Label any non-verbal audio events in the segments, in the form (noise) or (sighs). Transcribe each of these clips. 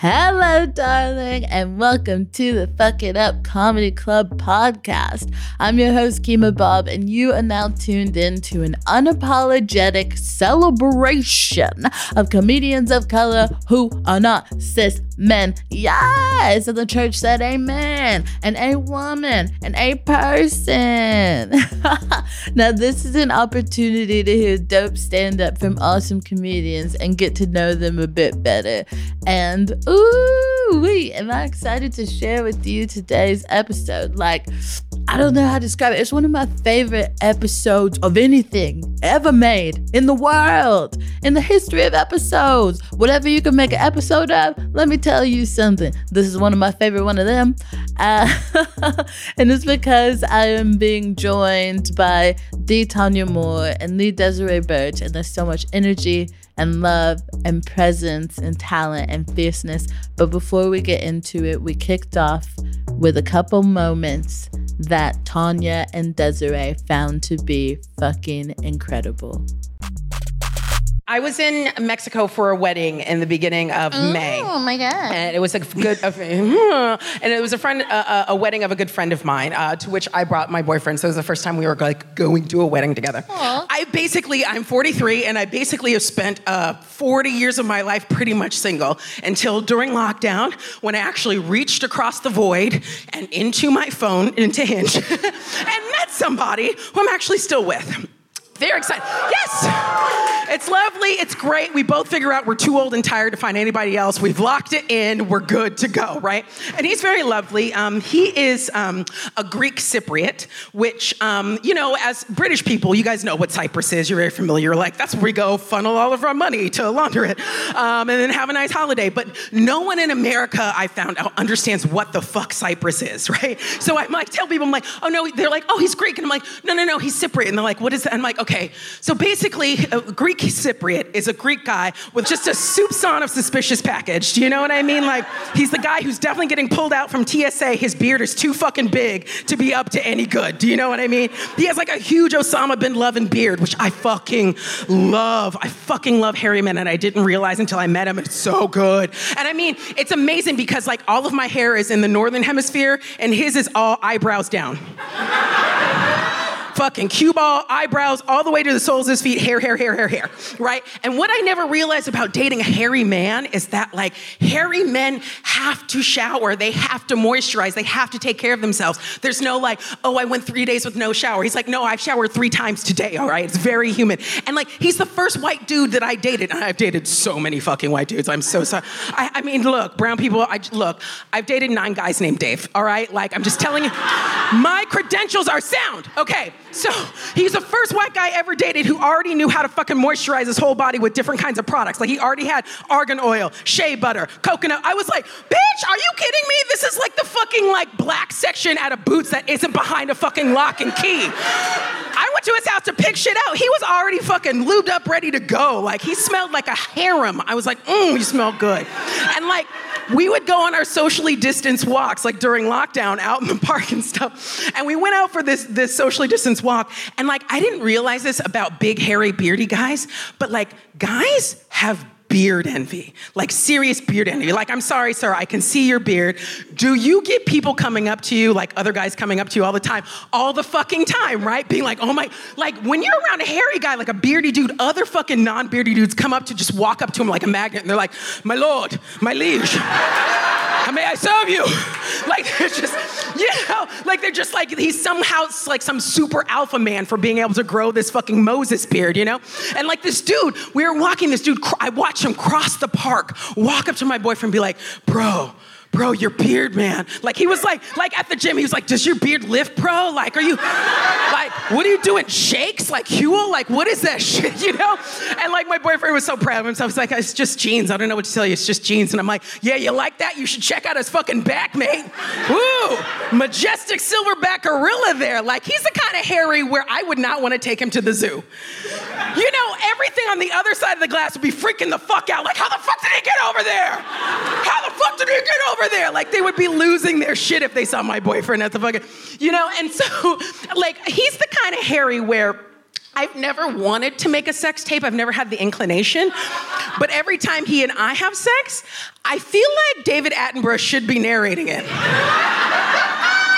Hello, darling, and welcome to the Fuck It Up Comedy Club podcast. I'm your host, Kemah Bob, and you are now tuned in to an unapologetic celebration of comedians of color who are not cis men. Yes, and the church said amen, and a woman, and a person. (laughs) now, this is an opportunity to hear dope stand up from awesome comedians and get to know them a bit better. And Ooh, wait, am I excited to share with you today's episode? Like, I don't know how to describe it. It's one of my favorite episodes of anything ever made in the world, in the history of episodes. Whatever you can make an episode of, let me tell you something. This is one of my favorite one of them. Uh, (laughs) and it's because I am being joined by D. Thanyia Moore and Lee Desiree Burch, and there's so much energy and love and presence and talent and fierceness. But before we get into it, we kicked off with a couple moments that Thanyia and Desiree found to be fucking incredible. I was in Mexico for a wedding in the beginning of Oh, May. Oh my God. And it was a good, (laughs) and it was a friend, uh, a wedding of a good friend of mine, uh, to which I brought my boyfriend. So it was the first time we were like going to a wedding together. I basically, I'm 43, and I basically have spent uh, 40 years of my life pretty much single until during lockdown, when I actually reached across the void and into my phone, into Hinge, (laughs) and met somebody who I'm actually still with. Very excited. Yes! It's lovely. It's great. We both figure out we're too old and tired to find anybody else. We've locked it in. We're good to go, right? And he's very lovely. Um, he is um, a Greek Cypriot, which, um, you know, as British people, you guys know what Cyprus is. You're very familiar. You're like, that's where we go funnel all of our money to launder it um, and then have a nice holiday. But no one in America, I found out, understands what the fuck Cyprus is, right? So I tell people, I'm like, oh no, they're like, oh, he's Greek. And I'm like, no, no, no, he's Cypriot. And they're like, what is that? I'm like, okay. So basically, a Greek Cypriot is a Greek guy with just a soup son of suspicious package. Do you know what I mean? Like, he's the guy who's definitely getting pulled out from TSA. His beard is too fucking big to be up to any good. Do you know what I mean? He has like a huge Osama bin Laden beard, which I fucking love. I fucking love hairy men, and I didn't realize until I met him. It's so good. And I mean, it's amazing because like all of my hair is in the northern hemisphere, and his is all eyebrows down fucking cue ball, eyebrows, all the way to the soles of his feet, hair, hair, hair, hair, hair, right? And what I never realized about dating a hairy man is that like hairy men have to shower, they have to moisturize, they have to take care of themselves. There's no like, oh, I went three days with no shower. He's like, no, I've showered three times today, all right? It's very human. And like, he's the first white dude that I dated, and I've dated so many fucking white dudes. I'm so sorry. I, I mean, look, brown people, I look, I've dated nine guys named Dave, all right? Like, I'm just telling you, my credentials are sound, okay? So he's the first white guy I ever dated who already knew how to fucking moisturize his whole body with different kinds of products. Like he already had argan oil, shea butter, coconut. I was like, bitch, are you kidding me? This is like the fucking like black section at a Boots that isn't behind a fucking lock and key. I went to his house to pick shit out. He was already fucking lubed up, ready to go. Like he smelled like a harem. I was like, mmm, you smell good. And like we would go on our socially distanced walks, like during lockdown, out in the (laughs) park and stuff. And we went out for this, this socially distanced walk. And like, I didn't realize this about big, hairy, beardy guys, but like, guys have beard envy, like serious beard envy. Like, I'm sorry, sir, I can see your beard. Do you get people coming up to you, like other guys coming up to you all the time, all the fucking time, right? Being like, oh my, like when you're around a hairy guy, like a beardy dude, other fucking non beardy dudes come up to just walk up to him like a magnet and they're like, my lord, my liege. How may I serve you? (laughs) Like they're just, you know, like they're just like he's somehow like some super alpha man for being able to grow this fucking Moses beard, you know? And like this dude, we were walking, this dude, I watched him cross the park, walk up to my boyfriend, be like, bro, bro, your beard, man. Like he was like, like at the gym, he was like, does your beard lift, bro? Like, are you, like, what are you doing? Shakes? Like Huel? Like, what is that (laughs) shit, you know? And like my boyfriend was so proud of himself. He's like, it's just genes. I don't know what to tell you. It's just genes. And I'm like, yeah, you like that? You should check out his fucking back, mate. Woo! Majestic silverback gorilla there. Like, he's the kind of hairy where I would not want to take him to the zoo. You know, everything on the other side of the glass would be freaking the fuck out. Like, how the fuck did he get over there? How the fuck did he get over there? Like, they would be losing their shit if they saw my boyfriend at the fucking, you know? And so, (laughs) like, he's the kind of hairy where I've never wanted to make a sex tape. I've never had the inclination. But every time he and I have sex, I feel like David Attenborough should be narrating it.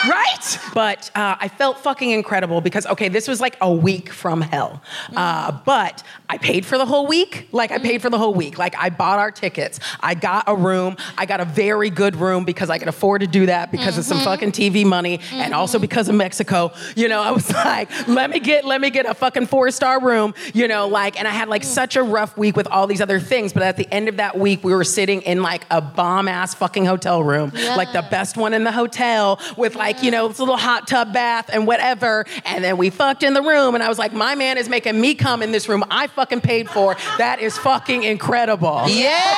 Right? But uh, I felt fucking incredible because, okay, this was like a week from hell. Uh, but I paid for the whole week. Like, I paid for the whole week. Like, I bought our tickets. I got a room. I got a very good room because I could afford to do that because of some fucking TV money and also because of Mexico. You know, I was (laughs) like, let me get, let me get a fucking four star room, you know, like, and I had like such a rough week with all these other things. But at the end of that week, we were sitting in like a bomb ass fucking hotel room, like the best one in the hotel with like, you know, this little hot tub bath and whatever. And then we fucked in the room. And I was like, my man is making me come in this room I fucking paid for. That is fucking incredible. Yes!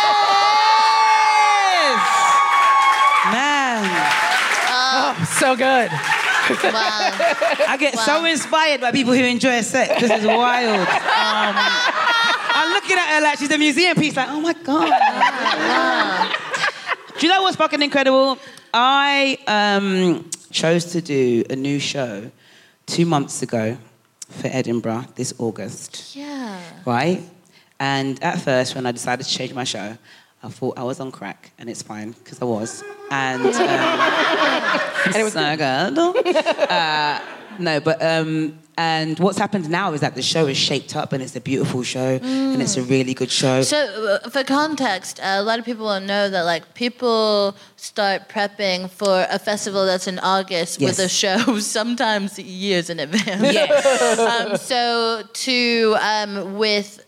Man, Oh, So good. Wow. I get Wow. so inspired by people who enjoy sex. This is wild. (laughs) Um, I'm looking at her like she's a museum piece, like, oh my God. (laughs) Do you know what's fucking incredible? I um, chose to do a new show two months ago for Edinburgh this August. Yeah. right? And at first, when I decided to change my show, I thought I was on crack, and it's fine because I was. And, um, (laughs) and it was so good. Uh, no, but um, and what's happened now is that the show is shaped up, and it's a beautiful show, and it's a really good show. So, uh, for context, uh, a lot of people don't know that like people start prepping for a festival that's in August with a show (laughs) sometimes years in advance. Yes. um, so to um, with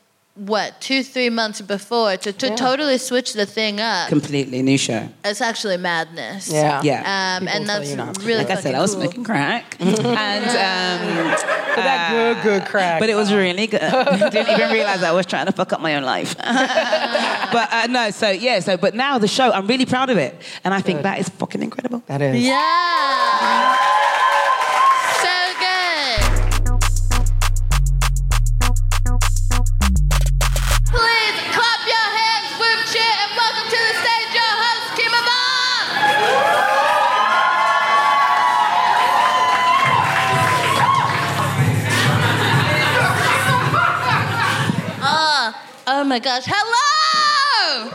what two three months before to, to totally switch the thing up, Completely new show. it's actually madness. Yeah. Yeah. Um, and that's you not really like I said, fucking I was cool. smoking crack, (laughs) and um, that good, good crack. But it was really good. (laughs) Didn't even realize I was trying to fuck up my own life. (laughs) but uh, no, so yeah, so but now the show, I'm really proud of it, and I think that is fucking incredible. That is. Yeah. My gosh. Hello!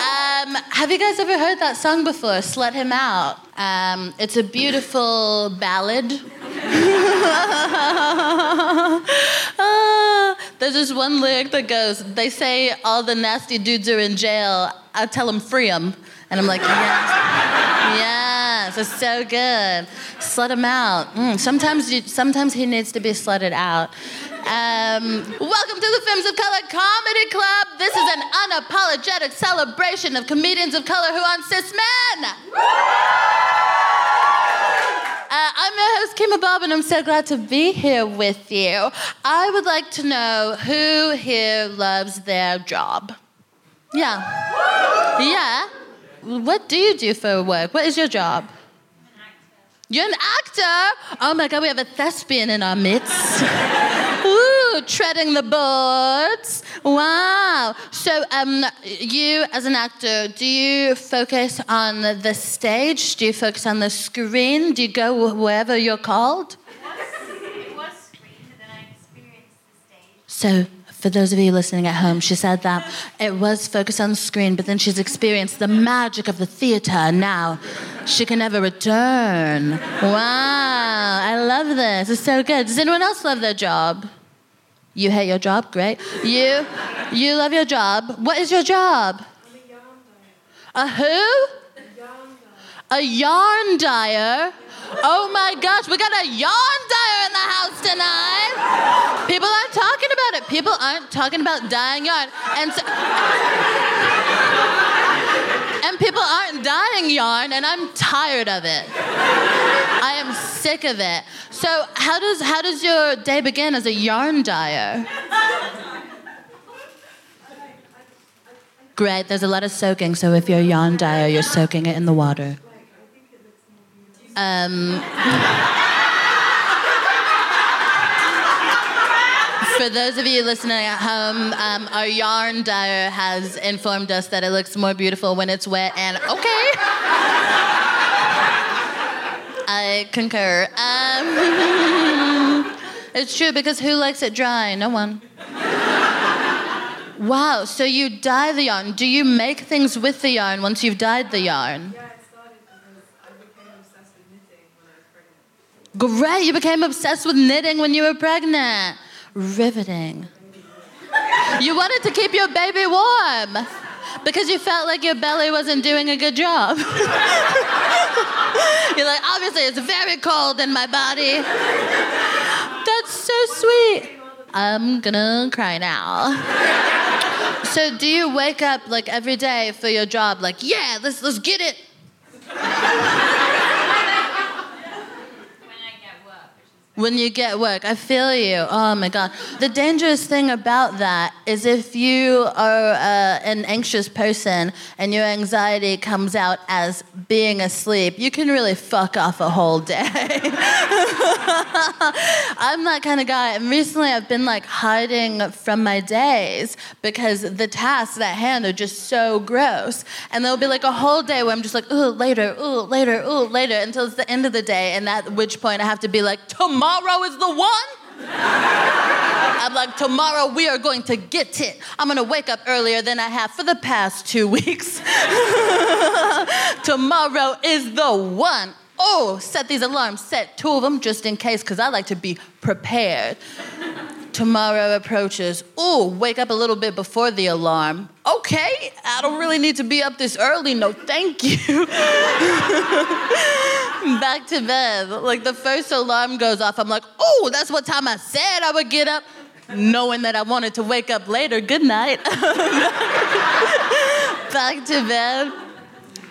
Um, have you guys ever heard that song before? Slut Him Out. Um, it's a beautiful ballad. (laughs) Ah, there's this one lyric that goes, They say all the nasty dudes are in jail. I tell them free them. And I'm like, Yes. Yes, it's so good. Slut him out. Mm, sometimes, you, sometimes he needs to be slutted out. Um, welcome to the Films of Color Comedy Club. This is an unapologetic celebration of comedians of color who aren't cis men. Uh, I'm your host, Kemah Bob, and I'm so glad to be here with you. I would like to know who here loves their job. Yeah. Yeah. What do you do for work? What is your job? You're an actor? Oh my god, we have a thespian in our midst. (laughs) Ooh, treading the boards. Wow. So, um, you as an actor, do you focus on the stage? Do you focus on the screen? Do you go wherever you're called? It was screened, then I experienced the stage. So, for those of you listening at home, she said that it was focused on the screen, but then she's experienced the magic of the theater, now she can never return. Wow, I love this. It's so good. Does anyone else love their job? You hate your job? Great. You, you love your job. What is your job? A a who? A yarn dyer. Oh my gosh, we got a yarn dyer in the house tonight. People aren't talking about it. People aren't talking about dyeing yarn. And so, and people aren't dying yarn, and I'm tired of it. I am sick of it. So how does how does your day begin as a yarn dyer? Great, there's a lot of soaking, so if you're a yarn dyer, you're soaking it in the water. Um, for those of you listening at home, um, our yarn dyer has informed us that it looks more beautiful when it's wet, and okay. I concur. Um, (laughs) it's true because who likes it dry? No one. Wow, so you dye the yarn. Do you make things with the yarn once you've dyed the yarn? Yeah, it started because I became obsessed with knitting when I was pregnant. Great, you became obsessed with knitting when you were pregnant. Riveting. You wanted to keep your baby warm because you felt like your belly wasn't doing a good job. (laughs) You're like, obviously, it's very cold in my body. That's so sweet. I'm gonna cry now. So, do you wake up like every day for your job, like, yeah, let's let's get it? When I get work, which is When you get work, I feel you. Oh my God. The dangerous thing about that is if you are uh, an anxious person and your anxiety comes out as being asleep, you can really fuck off a whole day. (laughs) I'm that kind of guy. And recently I've been like hiding from my days because the tasks at hand are just so gross. And there'll be like a whole day where I'm just like, ooh, later, ooh, later, ooh, later, until it's the end of the day. And at which point I have to be like, tomorrow is the one? I'm like, tomorrow we are going to get it. I'm gonna wake up earlier than I have for the past two (laughs) weeks. tomorrow is the one. Oh, set these alarms, set two of them just in case, because I like to be prepared. Tomorrow approaches. Oh, wake up a little bit before the alarm. Okay, I don't really need to be up this early. No, thank you. (laughs) Back to bed. Like the first alarm goes off, I'm like, oh, that's what time I said I would get up, knowing that I wanted to wake up later. Good night. (laughs) Back to bed.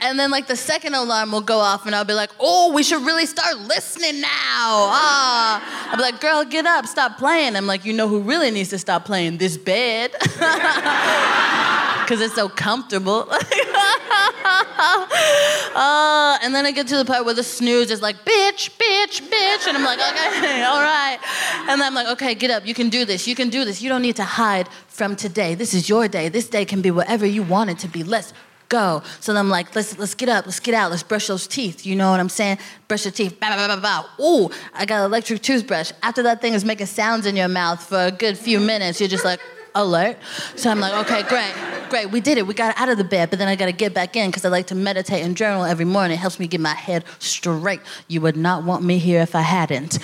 And then like the second alarm will go off and I'll be like, oh, we should really start listening now. Ah. I'll be like, girl, get up, stop playing. I'm like, you know who really needs to stop playing? This bed. (laughs) Because it's so comfortable. uh, (laughs) and then I get to the part where the snooze is like, bitch, bitch, bitch. And I'm like, okay, (laughs) all right. And then I'm like, okay, get up. You can do this. You can do this. You don't need to hide from today. This is your day. This day can be whatever you want it to be. Let's go. So I'm like, let's let's get up, let's get out, let's brush those teeth. You know what I'm saying? Brush your teeth. Bow, bow, bow, bow, bow. Ooh, I got an electric toothbrush. After that thing is making sounds in your mouth for a good few minutes, you're just like, alert. So I'm like, okay, great, great, we did it. We got out of the bed, but then I got to get back in because I like to meditate and journal every morning. It helps me get my head straight. You would not want me here if I hadn't. (laughs) so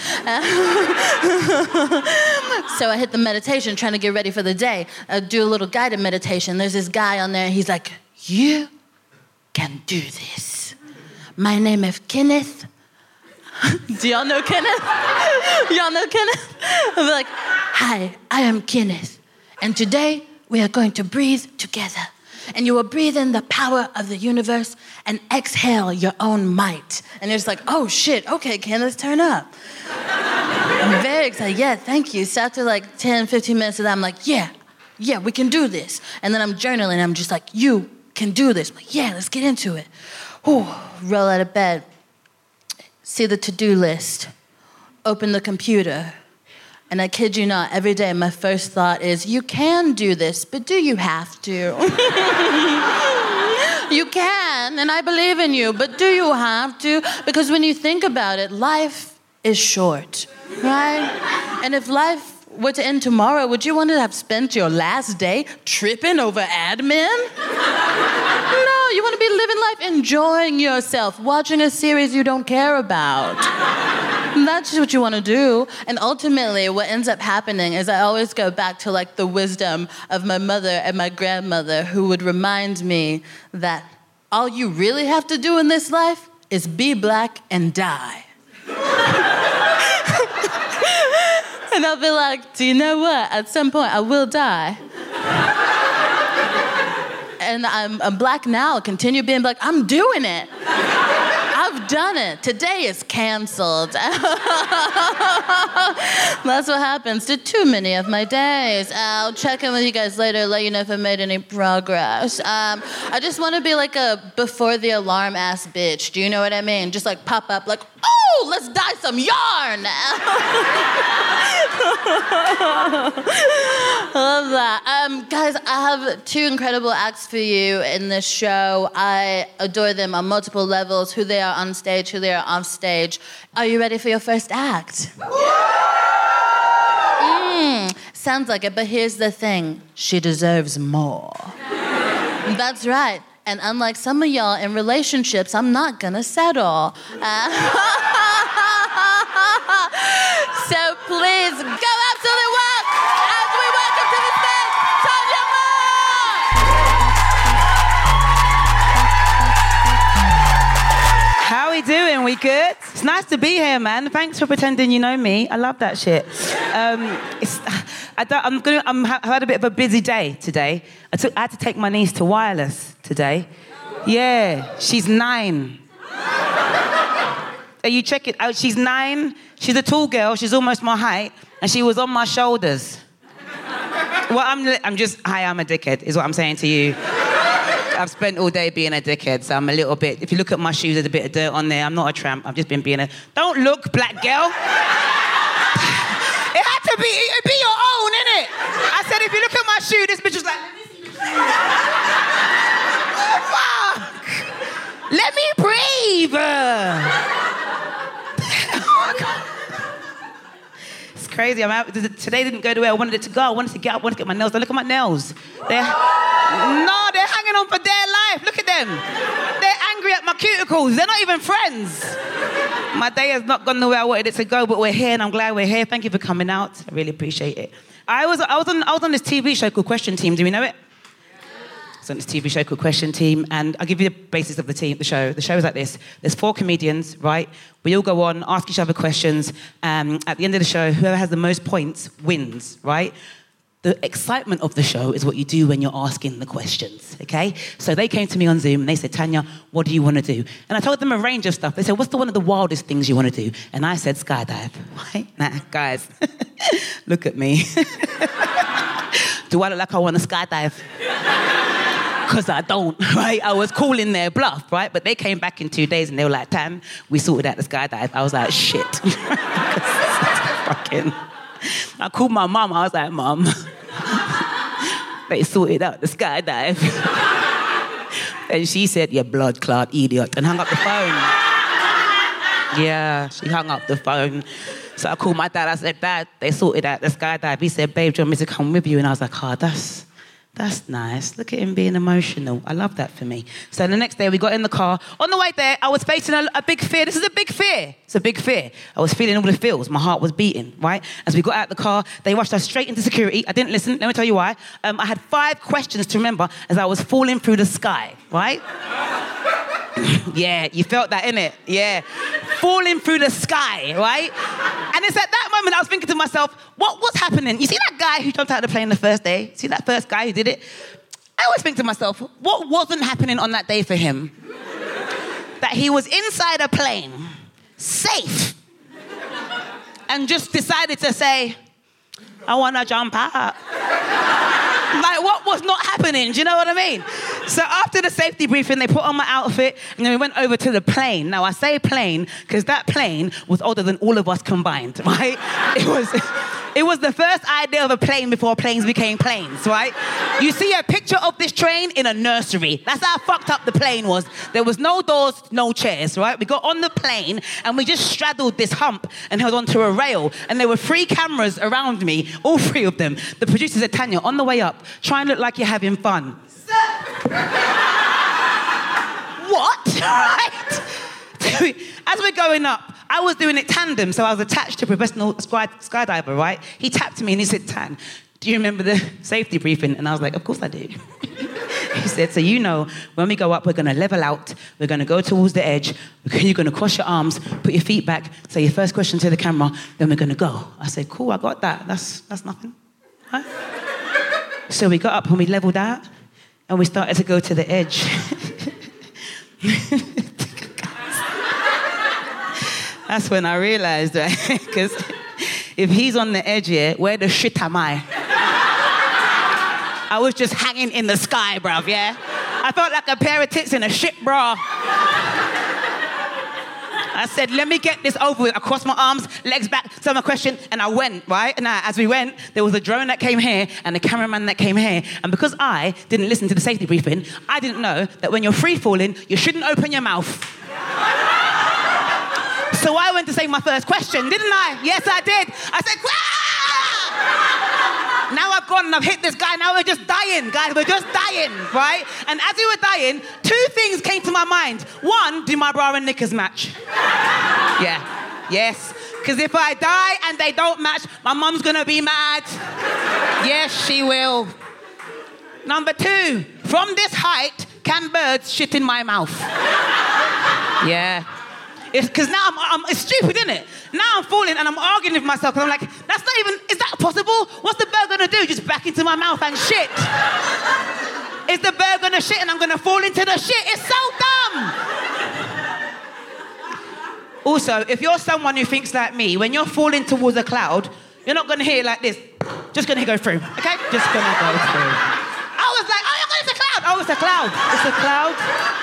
I hit the meditation, trying to get ready for the day. I do a little guided meditation. There's this guy on there, he's like, you can do this. My name is Kenneth. (laughs) do y'all know Kenneth? (laughs) y'all know Kenneth? (laughs) Be like, hi, I am Kenneth. And today we are going to breathe together. And you will breathe in the power of the universe and exhale your own might. And it's like, oh shit, okay, Kenneth, turn up. I'm very excited. Yeah, thank you. So after like 10, 15 minutes of that, I'm like, yeah, yeah, we can do this. And then I'm journaling. I'm just like, you can do this. I'm like, yeah, let's get into it. Whew, roll out of bed, see the to do list, open the computer. And I kid you not, every day my first thought is, you can do this, but do you have to? (laughs) you can, and I believe in you, but do you have to? Because when you think about it, life is short, right? And if life were to end tomorrow, would you want to have spent your last day tripping over admin? (laughs) No, you want to be living life enjoying yourself, watching a series you don't care about. (laughs) That's just what you want to do. And ultimately, what ends up happening is I always go back to like the wisdom of my mother and my grandmother who would remind me that all you really have to do in this life is be black and die. (laughs) and I'll be like, do you know what? At some point, I will die. and I'm, I'm black now. Continue being black. I'm doing it. I've done it. Today is canceled. (laughs) That's what happens to too many of my days. I'll check in with you guys later, let you know if I made any progress. Um, I just want to be like a before the alarm ass bitch. Do you know what I mean? Just like pop up, like, oh, let's dye some yarn. (laughs) Love that. Um, guys, I have two incredible acts for you in this show. I adore them on multiple levels who they are on stage, who they are off stage. Are you ready for your first act? Mm, sounds like it, but here's the thing she deserves more. That's right. And unlike some of y'all in relationships, I'm not gonna settle. Uh, (laughs) we good? It's nice to be here, man. Thanks for pretending you know me. I love that shit. Um, I I'm gonna. I'm, I've had a bit of a busy day today. I, took, I had to take my niece to wireless today. Yeah, she's nine. Are you checking out? She's nine. She's a tall girl. She's almost my height, and she was on my shoulders. Well, I'm, I'm just, hi, I'm a dickhead, is what I'm saying to you. I've spent all day being a dickhead, so I'm a little bit. If you look at my shoes, there's a bit of dirt on there. I'm not a tramp. I've just been being a. Don't look, black girl. it had to be. It'd be your own, innit? I said, if you look at my shoe, this bitch was like. Fuck. Let me breathe. Oh, God. It's crazy. I'm out. Today didn't go the way I wanted it to go. I wanted to get up, I wanted to get my nails done. Look at my nails. They're, no, they're hanging on for dear life. Look at them. They're angry at my cuticles. They're not even friends. My day has not gone the way I wanted it to go, but we're here and I'm glad we're here. Thank you for coming out. I really appreciate it. I was, I was, on, I was on this TV show called Question Team. Do we know it? On this TV show called Question Team, and I'll give you the basis of the team, the show. The show is like this: there's four comedians, right? We all go on, ask each other questions. Um, at the end of the show, whoever has the most points wins, right? The excitement of the show is what you do when you're asking the questions, okay? So they came to me on Zoom and they said, Thanyia, what do you want to do? And I told them a range of stuff. They said, what's the one of the wildest things you want to do? And I said, skydive, (laughs) right? Nah, guys, (laughs) look at me. (laughs) do I look like I want to skydive? Because I don't, (laughs) right? I was calling their bluff, right? But they came back in two days and they were like, Tan, we sorted out the skydive. I was like, shit. (laughs) Fucking. I called my mum. I was like, Mum, (laughs) they sorted out the skydive. and she said, You blood clot idiot, and hung up the phone. Yeah, she hung up the phone. So I called my dad. I said, Dad, they sorted out the skydive. He said, Babe, do you want me to come with you? And I was like, Oh, that's that's nice. Look at him being emotional. I love that for me. So the next day we got in the car. On the way there, I was facing a, a, big fear. This is a big fear. It's a big fear. I was feeling all the feels. My heart was beating, right? As we got out the car, they rushed us straight into security. I didn't listen. Let me tell you why. Um, I had five questions to remember as I was falling through the sky, right? Yeah, you felt that, innit? Yeah. Falling through the sky, right? And it's at that moment I was thinking to myself, what was happening? You see that guy who jumped out of the plane the first day? See that first guy who did it? I always think to myself, what wasn't happening on that day for him? that he was inside a plane, safe, and just decided to say, I wanna jump out. Like, what was not happening? Do you know what I mean? So after the safety briefing, they put on my outfit and then we went over to the plane. Now I say plane because that plane was older than all of us combined, (laughs) right? It was, it was the first idea of a plane before planes became planes, right? You see a picture of this train in a nursery. That's how fucked up the plane was. There was no doors, no chairs, right? We got on the plane and we just straddled this hump and held onto a rail. And there were three cameras around me, all (laughs) three of them. The producer said, Thanyia, on the way up, try and look like you're having fun. (laughs) what? (laughs) Right? As we're going up, I was doing it tandem, so I was attached to a professional sky, skydiver, right? He tapped me and he said, Tan, do you remember the (laughs) safety briefing? And I was like, of course I do. (laughs) he said, so you know, when we go up, we're gonna level out, we're gonna go towards the edge, (laughs) you're gonna cross your arms, put your feet back, say your first question to the camera, then we're gonna go. I said, cool, I got that. That's, that's nothing. So we got up and we leveled out, and we started to go to the edge. That's when I realized, right? (laughs) Because if he's on the edge here, where the shit am I? I was just hanging in the sky, bruv, yeah? I felt like a pair of tits in a shit bra. I said, let me get this over with. I crossed my arms, legs back, said my question, and I went, right? And I, as we went, there was a drone that came here and a cameraman that came here. And because I didn't listen to the safety briefing, I didn't know that when you're free falling, you shouldn't open your mouth. So I went to say my first question, didn't I? Yes, I did. I said, now I've gone and I've hit this guy. Now we're just dying, guys. We're just dying, right? And as we were dying, two things came to my mind. One, do my bra and knickers match? Yeah. Yes. Because if I die and they don't match, my mum's gonna be mad. Yes, she will. Number two, from this height, can birds shit in my mouth? Yeah. Because now I'm, I'm, it's stupid, isn't it? Now I'm falling and I'm arguing with myself because I'm like, that's not even, is that possible? What's the bird gonna do? Just back into my mouth and shit. is the bird gonna shit and I'm gonna fall into the shit? It's so dumb. Also, if you're someone who thinks like me, when you're falling towards a cloud, you're not gonna hear it like this. Just gonna go through, okay? Just gonna go through. I was like, oh, it's a cloud. Oh, it's a cloud. It's a cloud.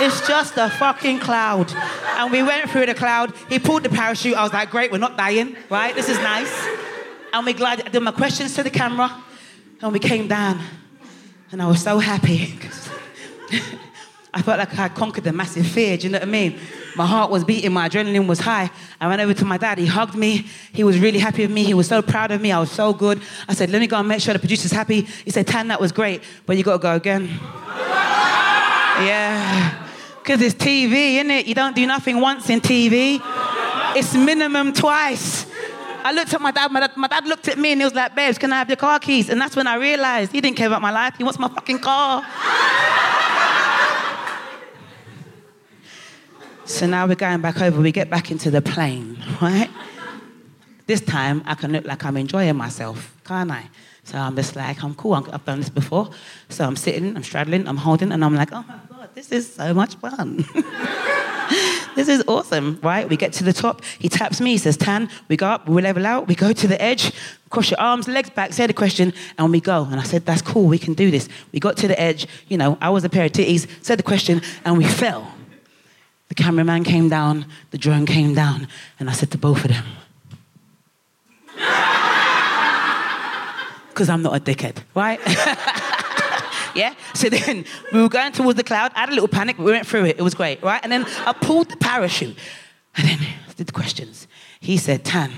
It's just a fucking cloud. And we went through the cloud. He pulled the parachute. I was like, great, we're not dying, right? This is nice. And we glided. I did my questions to the camera, and we came down. And I was so happy. (laughs) I felt like I conquered the massive fear. Do you know what I mean? My heart was beating, my adrenaline was high. I went over to my dad. He hugged me. He was really happy with me. He was so proud of me. I was so good. I said, "Let me go and make sure the producer's happy." He said, "Tan, that was great, but you got to go again." (laughs) yeah, because it's TV, isn't it? You don't do nothing once in TV. It's minimum twice. I looked at my dad, my dad, my dad looked at me and he was like, babes, can I have your car keys? And that's when I realized he didn't care about my life. He wants my fucking car. so now we're going back over. We get back into the plane, right? This time I can look like I'm enjoying myself, can't I? So I'm just like, I'm cool. I've done this before. So I'm sitting, I'm straddling, I'm holding, and I'm like, oh my God, this is so much fun. (laughs) this is awesome, right? We get to the top. He taps me. He says, Tan, we go up, we level out, we go to the edge, cross your arms, legs back, say the question, and we go. And I said, that's cool, we can do this. We got to the edge, you know, I was a pair of titties, said the question, and we fell. The cameraman came down, the drone came down, and I said to both of them, because I'm not a dickhead, right? (laughs) yeah? So then we were going towards the cloud. I had a little panic, we went through it. It was great, right? And then I pulled the parachute. And then did the questions. He said, Tan,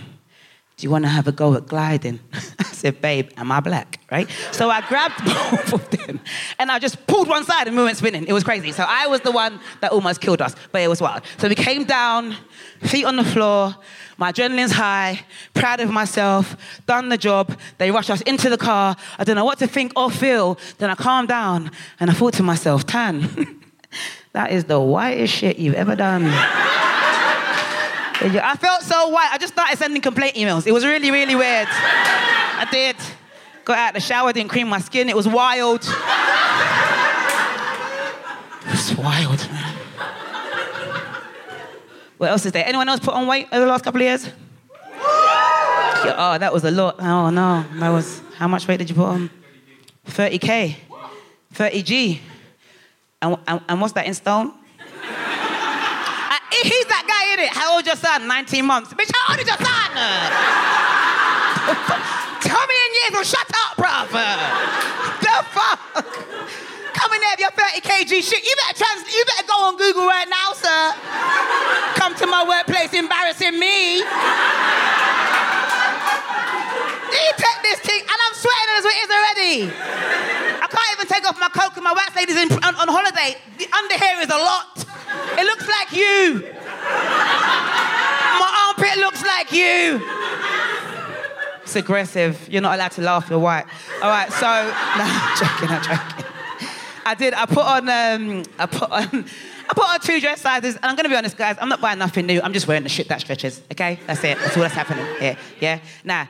do you want to have a go at gliding? (laughs) I said, babe, am I black? Right? So I grabbed (laughs) both of them and I just pulled one side and we went spinning. It was crazy. So I was the one that almost killed us, but it was wild. So we came down, feet on the floor, my adrenaline's high, proud of myself, done the job. They rushed us into the car. I don't know what to think or feel. Then I calmed down and I thought to myself, Tan, (laughs) that is the whitest shit you've ever done. I felt so white. I just started sending complaint emails. It was really, really weird. I did. Got out the shower, didn't cream my skin. It was wild. It was wild, man. What else is there? Anyone else put on weight over the last couple of years? Oh, that was a lot. Oh no, that was. How much weight did you put on? 30k, 30g. And, and, and what's that in stone? He's that guy in it. How old your son? 19 months. Bitch, how old is your son? (laughs) Tell me in years or shut up, bruv. The fuck? Come in there with your 30 kg shit. You better trans- you better go on Google right now, sir. Come to my workplace embarrassing me. You take this thing, and I'm sweating as it is already. I can't even take off my coat because my wax lady's in, on, on holiday. The under here is a lot. It looks like you. My armpit looks like you. It's aggressive. You're not allowed to laugh. You're white. All right. So, (laughs) no, I'm joking. I'm joking. I did. I put on. Um, I put on. I put on two dress sizes, and I'm gonna be honest, guys. I'm not buying nothing new. I'm just wearing the shit that stretches. Okay, that's it. That's all that's happening here. Yeah. Now,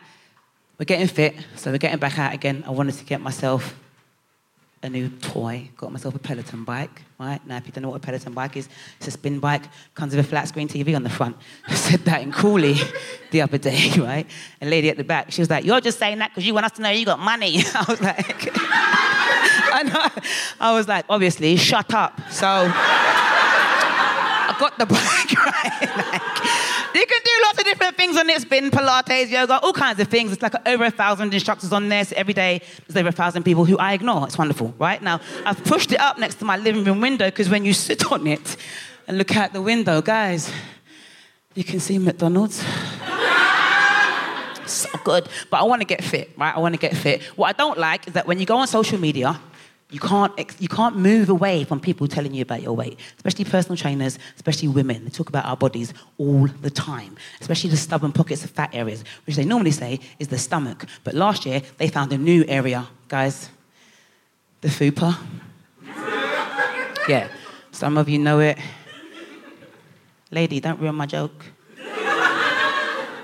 we're getting fit, so we're getting back out again. I wanted to get myself a new toy, got myself a Peloton bike, right? Now, if you don't know what a Peloton bike is, it's a spin bike, comes with a flat screen TV on the front. (laughs) I said that in Crawley (laughs) the other day, (laughs) right? A lady at the back, she was like, You're just saying that because you want us to know you got money. I was like, I. I was like, Obviously, shut up. So I got the bike, right? Like, you can do different things on it. Spin, Pilates, yoga, all kinds of things. It's like over a thousand instructors on there. So every day there's over a thousand people who I ignore. It's wonderful, right? Now, I've pushed it up next to my living room window because when you sit on it and look out the window, guys, you can see McDonald's. (laughs) so good. But I want to get fit, right? I want to get fit. What I don't like is that when you go on social media, you can't, you can't move away from people telling you about your weight, especially personal trainers, especially women. They talk about our bodies all the time, especially the stubborn pockets of fat areas, which they normally say is the stomach. But last year, they found a new area, guys the fupa. yeah, some of you know it. Lady, don't ruin my joke.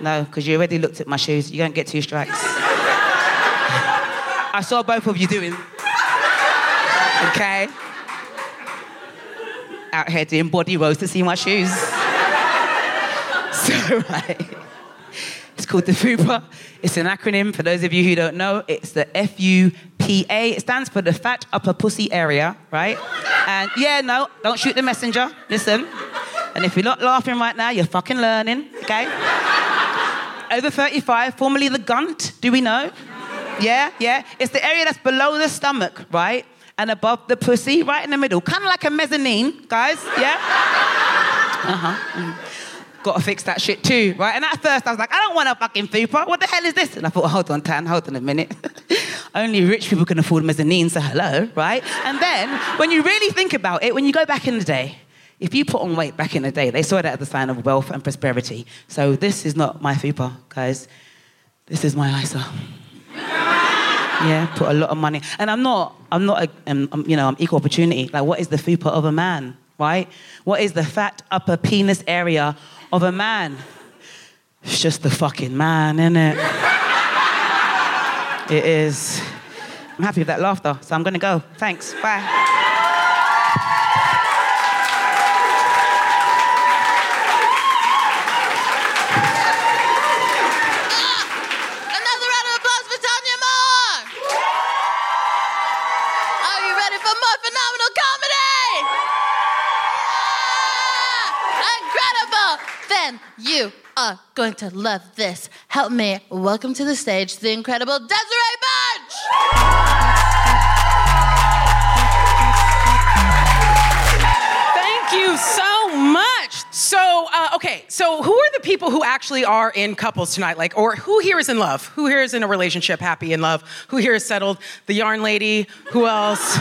No, because you already looked at my shoes. You don't get two strikes. (laughs) I saw both of you doing. Okay? Out here doing body rolls to see my shoes. (laughs) so, right. It's called the FUPA. It's an acronym for those of you who don't know. It's the F U P A. It stands for the fat upper pussy area, right? And yeah, no, don't shoot the messenger. Listen. And if you're not laughing right now, you're fucking learning, okay? Over 35, formerly the gunt, do we know? Yeah, yeah. It's the area that's below the stomach, right? And above the pussy, right in the middle. Kind of like a mezzanine, guys, yeah? Uh-huh. Mm. Gotta fix that shit too, right? And at first I was like, I don't want a fucking fupa. What the hell is this? And I thought, hold on, Tan, hold on a minute. (laughs) Only rich people can afford mezzanine, so hello, right? And then when you really think about it, when you go back in the day, if you put on weight back in the day, they saw that as a sign of wealth and prosperity. So this is not my fupa, guys. This is my ISA. Yeah, put a lot of money. And I'm not, I'm not, a, um, um, you know, I'm equal opportunity. Like, what is the fupa of a man, right? What is the fat upper penis area of a man? It's just the fucking man, isn't it? it is. I'm happy with that laughter, so I'm gonna go. Thanks. Bye. Another round of applause for Thanyia Moore! Are you ready for more phenomenal comedy? Yeah! Incredible! Then you are going to love this. Help me welcome to the stage the incredible Desiree Burch! Thank you so much. So, uh, okay, so who are the people who actually are in couples tonight? Like, or who here is in love? Who here is in a relationship, happy in love? Who here is settled? The yarn lady? Who else?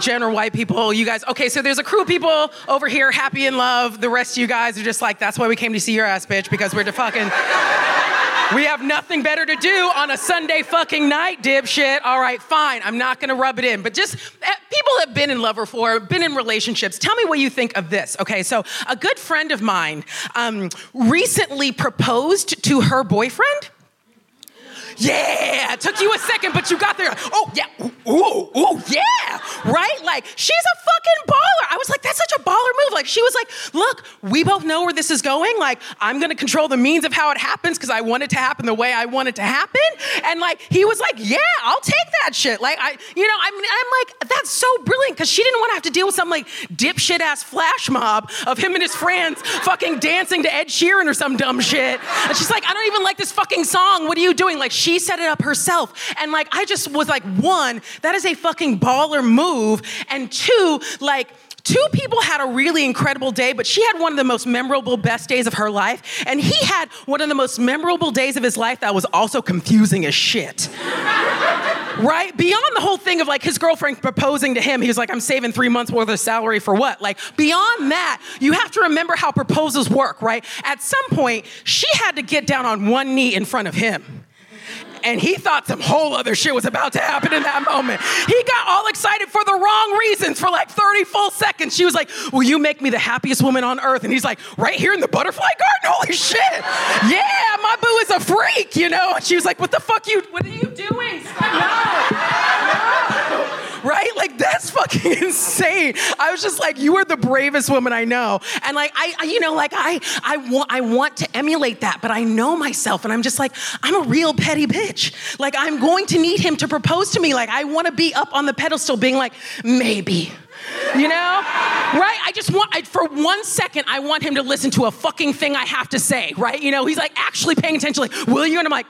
General white people, you guys. Okay, so there's a crew of people over here, happy in love. The rest of you guys are just like, that's why we came to see your ass, bitch, because we're to fucking. We have nothing better to do on a Sunday fucking night, dipshit. All right, fine. I'm not gonna rub it in. But just eh, people have been in love before, been in relationships. Tell me what you think of this. Okay, so a good friend of mine um, recently proposed to her boyfriend. Yeah, it took you a second, but you got there. Oh, yeah. Ooh, ooh, yeah. Right? Like, she's a fucking baller. I was like, that's such a baller move. Like, she was like, look, we both know where this is going. Like, I'm gonna control the means of how it happens because I want it to happen the way I want it to happen. And like, he was like, yeah, I'll take that shit. Like, I, you know, I mean, I'm like, that's so brilliant because she didn't want to have to deal with some like dipshit ass flash mob of him and his friends fucking dancing to Ed Sheeran or some dumb shit. And she's like, I don't even like this fucking song. What are you doing? Like, she set it up herself. And like, I just was like, one, that is a fucking baller move. And two, like, Two people had a really incredible day, but she had one of the most memorable, best days of her life. And he had one of the most memorable days of his life that was also confusing as shit. (laughs) right? Beyond the whole thing of like his girlfriend proposing to him, he was like, I'm saving three months worth of salary for what? Like, beyond that, you have to remember how proposals work, right? At some point, she had to get down on one knee in front of him and he thought some whole other shit was about to happen in that moment. He got all excited for the wrong reasons for like 30 full seconds. She was like, Will you make me the happiest woman on earth? And he's like, Right here in the butterfly garden? Holy shit. Yeah, my boo is a freak, you know? And she was like, What the fuck you, what are you doing? No. No. (laughs) Right? Like that's fucking (laughs) insane. I was just like, you are the bravest woman I know. And like, I, you know, like I, I want, I want to emulate that, but I know myself and I'm just like, I'm a real petty bitch. Like I'm going to need him to propose to me. Like I want to be up on the pedestal being like, maybe. You know? Right? I just want, I, for one second, I want him to listen to a fucking thing I have to say, right? You know, he's like actually paying attention, like, will you? And I'm like,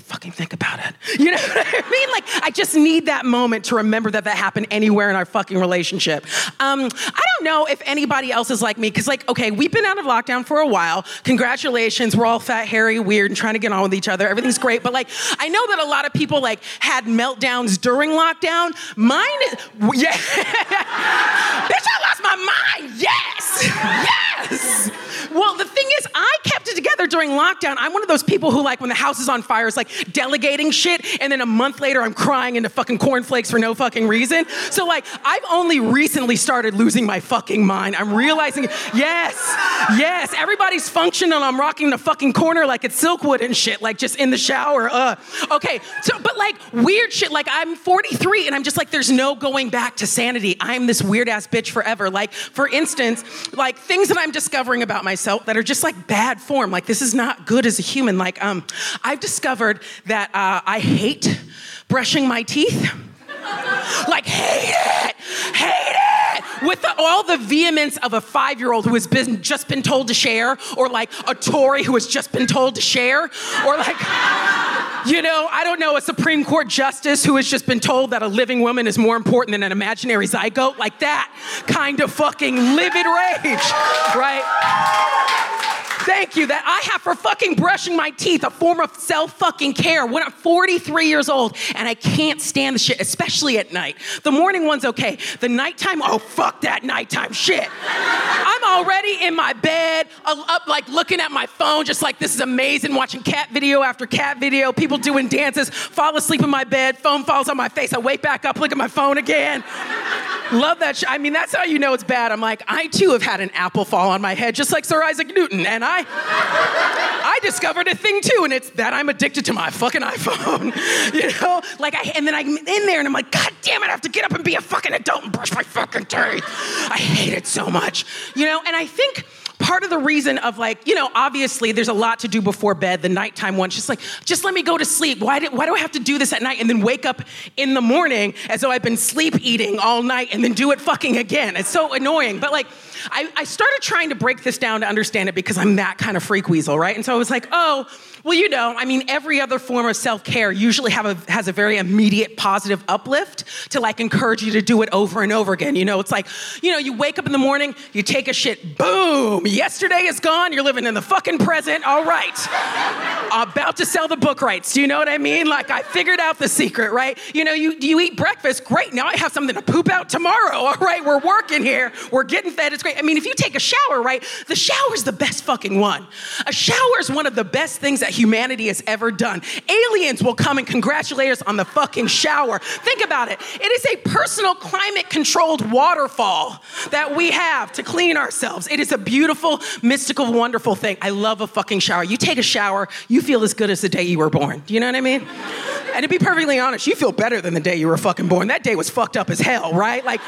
fucking think about it. You know (laughs) what I mean? Like, I just need that moment to remember that that happened anywhere in our fucking relationship. Um, I don't know if anybody else is like me, because, like, okay, we've been out of lockdown for a while. Congratulations, we're all fat, hairy, weird, and trying to get on with each other. Everything's great. But, like, I know that a lot of people, like, had meltdowns during lockdown. Mine is, yeah. (laughs) Bitch, I lost my mind. Yes. Yes. Well, the thing is, I kept it together during lockdown. I'm one of those people who, like, when the house is on fire, is like delegating shit, and then a month later, I'm crying into fucking cornflakes for no fucking reason. So, like, I've only recently started losing my fucking mind. I'm realizing, yes, yes, everybody's functional. I'm rocking the fucking corner like it's Silkwood and shit, like just in the shower. Uh. Okay, so, but like, weird shit. Like, I'm 43, and I'm just like, there's no going back to sanity. I'm this weird ass bitch forever. Like, for instance, like things that I'm discovering about myself that are just like bad form. Like this is not good as a human. Like um, I've discovered that uh, I hate brushing my teeth. like hate it, hate it, with the, all the vehemence of a five-year-old who has been just been told to share, or like a Tory who has just been told to share, or like, you know, I don't know, a Supreme Court justice who has just been told that a living woman is more important than an imaginary zygote, like that kind of fucking livid rage, right? Thank you. That I have for fucking brushing my teeth, a form of self fucking care when I'm 43 years old and I can't stand the shit, especially at night. The morning one's okay. The nighttime, oh fuck that nighttime shit. I'm already in my bed, up like looking at my phone, just like this is amazing, watching cat video after cat video, people doing dances, fall asleep in my bed, phone falls on my face, I wake back up, look at my phone again. Love that shit. I mean, that's how you know it's bad. I'm like, I too have had an apple fall on my head, just like Sir Isaac Newton, and I I discovered a thing too, and it's that I'm addicted to my fucking iPhone. (laughs) you know? Like I and then I'm in there and I'm like, God damn it, I have to get up and be a fucking adult and brush my fucking teeth. I hate it so much. You know, and I think part of the reason of like, you know, obviously there's a lot to do before bed, the nighttime one. She's like, just let me go to sleep. Why do, why do I have to do this at night and then wake up in the morning as though I've been sleep eating all night and then do it fucking again? It's so annoying. But like, I, I started trying to break this down to understand it because I'm that kind of freak weasel, right? And so I was like, oh, well, you know, I mean, every other form of self care usually have a, has a very immediate positive uplift to like encourage you to do it over and over again. You know, it's like, you know, you wake up in the morning, you take a shit, boom, yesterday is gone, you're living in the fucking present, all right. (laughs) About to sell the book rights, do you know what I mean? Like, I figured out the secret, right? You know, you, you eat breakfast, great, now I have something to poop out tomorrow, (laughs) all right? We're working here, we're getting fed, it's great. I mean, if you take a shower, right, the shower's the best fucking one. A shower is one of the best things that that humanity has ever done. Aliens will come and congratulate us on the fucking shower. Think about it. It is a personal climate controlled waterfall that we have to clean ourselves. It is a beautiful, mystical, wonderful thing. I love a fucking shower. You take a shower, you feel as good as the day you were born. Do you know what I mean? And to be perfectly honest, you feel better than the day you were fucking born. That day was fucked up as hell, right? Like,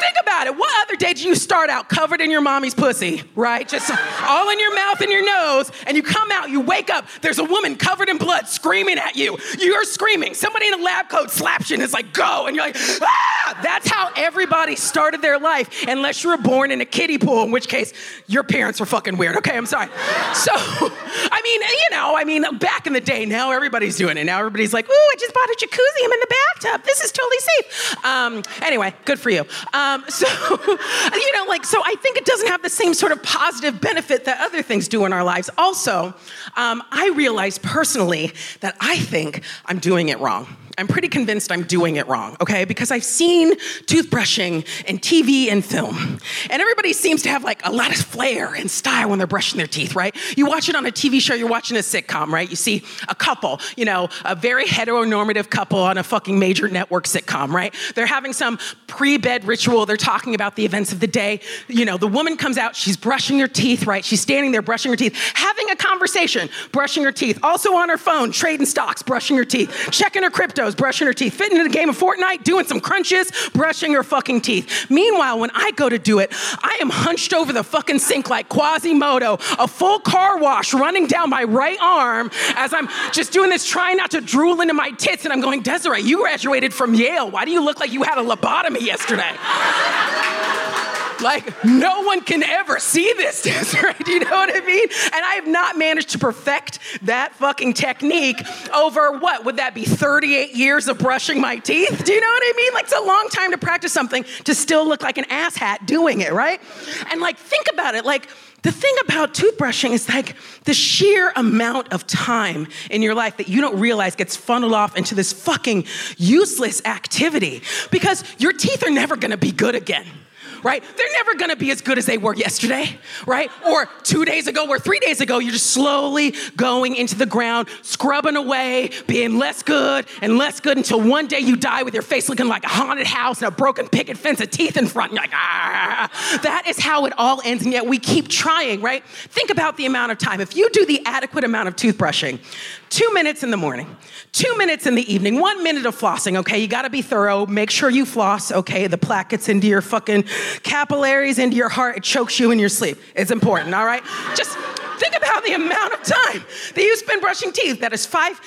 think about it. What other day do you start out covered in your mommy's pussy, right? Just all in your mouth and your nose, and you come out, you wake up, there's a woman covered in blood screaming at you. You're screaming. Somebody in a lab coat slaps you and is like, go. And you're like, ah! That's how everybody started their life, unless you were born in a kiddie pool, in which case your parents were fucking weird. Okay, I'm sorry. So, (laughs) I mean, you know, I mean, back in the day, now everybody's doing it. Now everybody's like, ooh, I just bought a jacuzzi. I'm in the bathtub. This is totally safe. Um, anyway, good for you. Um, so, (laughs) you know, like, so I think it doesn't have the same sort of positive benefit that other things do in our lives. Also, um, I realize personally that I think I'm doing it wrong. I'm pretty convinced I'm doing it wrong, okay? Because I've seen toothbrushing in TV and film. And everybody seems to have like a lot of flair and style when they're brushing their teeth, right? You watch it on a TV show, you're watching a sitcom, right? You see a couple, you know, a very heteronormative couple on a fucking major network sitcom, right? They're having some pre bed ritual, they're talking about the events of the day. You know, the woman comes out, she's brushing her teeth, right? She's standing there brushing her teeth, having a conversation, brushing her teeth. Also on her phone, trading stocks, brushing her teeth, checking her crypto Bartos brushing her teeth, fitting in a game of Fortnite, doing some crunches, brushing her fucking teeth. Meanwhile, when I go to do it, I am hunched over the fucking sink like Quasimodo, a full car wash running down my right arm as I'm just doing this, trying not to drool into my tits. And I'm going, Desiree, you graduated from Yale. Why do you look like you had a lobotomy yesterday? Like, no one can ever see this, (laughs) Desiree. Do you know what I mean? And I have not managed to perfect that fucking technique over what? Would that be 38 years of brushing my teeth? Do you know what I mean? Like, it's a long time to practice something to still look like an asshat doing it, right? And like, think about it. Like, the thing about toothbrushing is like the sheer amount of time in your life that you don't realize gets funneled off into this fucking useless activity because your teeth are never gonna be good again right? They're never gonna be as good as they were yesterday, right? Or two days ago or three days ago. You're just slowly going into the ground, scrubbing away, being less good and less good until one day you die with your face looking like a haunted house and a broken picket fence of teeth in front. You're like, ah. That is how it all ends, and yet we keep trying, right? Think about the amount of time. If you do the adequate amount of toothbrushing, two minutes in the morning, two minutes in the evening, one minute of flossing, okay? You gotta be thorough. Make sure you floss, okay? The plaque gets into your fucking capillaries, into your heart. It chokes you in your sleep. It's important, all right? Just think about the amount of time that you spend brushing teeth. That is five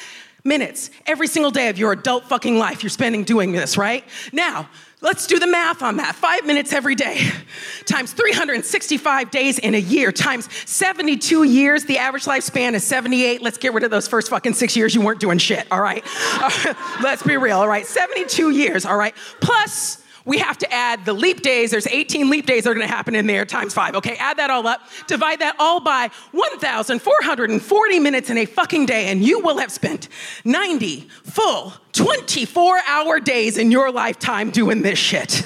minutes every single day of your adult fucking life you're spending doing this, right? Now, Let's do the math on that. Five minutes every day times 365 days in a year times 72 years. The average lifespan is 78. Let's get rid of those first fucking six years you weren't doing shit, all right? (laughs) let's be real, all right? 72 years, all right? Plus, we have to add the leap days. There's 18 leap days that are gonna happen in there times five. Okay, add that all up, divide that all by 1,440 minutes in a fucking day, and you will have spent 90 full 24 hour days in your lifetime doing this shit.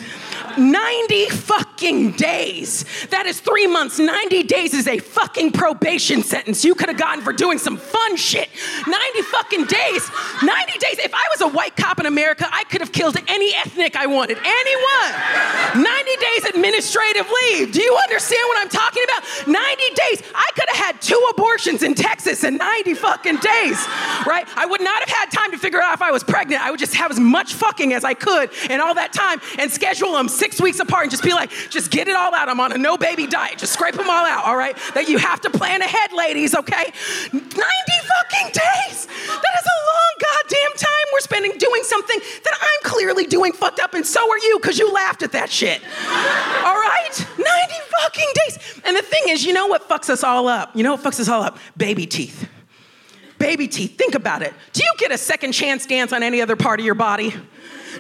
90 fucking days. That is three months. 90 days is a fucking probation sentence you could have gotten for doing some fun shit. 90 fucking days. 90 days. If I was a white cop in America, I could have killed any ethnic I wanted. Anyone. 90 days administrative leave. Do you understand what I'm talking about? 90 days. I could have had two abortions in Texas in 90 fucking days, right? I would not have had time to figure out if I was pregnant. I would just have as much fucking as I could in all that time and schedule them six weeks apart and just be like, just get it all out. I'm on a no baby diet. Just scrape them all out, all right? That you have to plan ahead, ladies, okay? 90 fucking days. That is a long goddamn time we're spending doing something that I'm clearly doing fucked up, and so are you because you laughed at that shit. All right? 90 fucking days. And the thing is, you know what fucks us all up? You know what fucks us all up? Baby teeth. Baby teeth, think about it. Do you get a second chance dance on any other part of your body?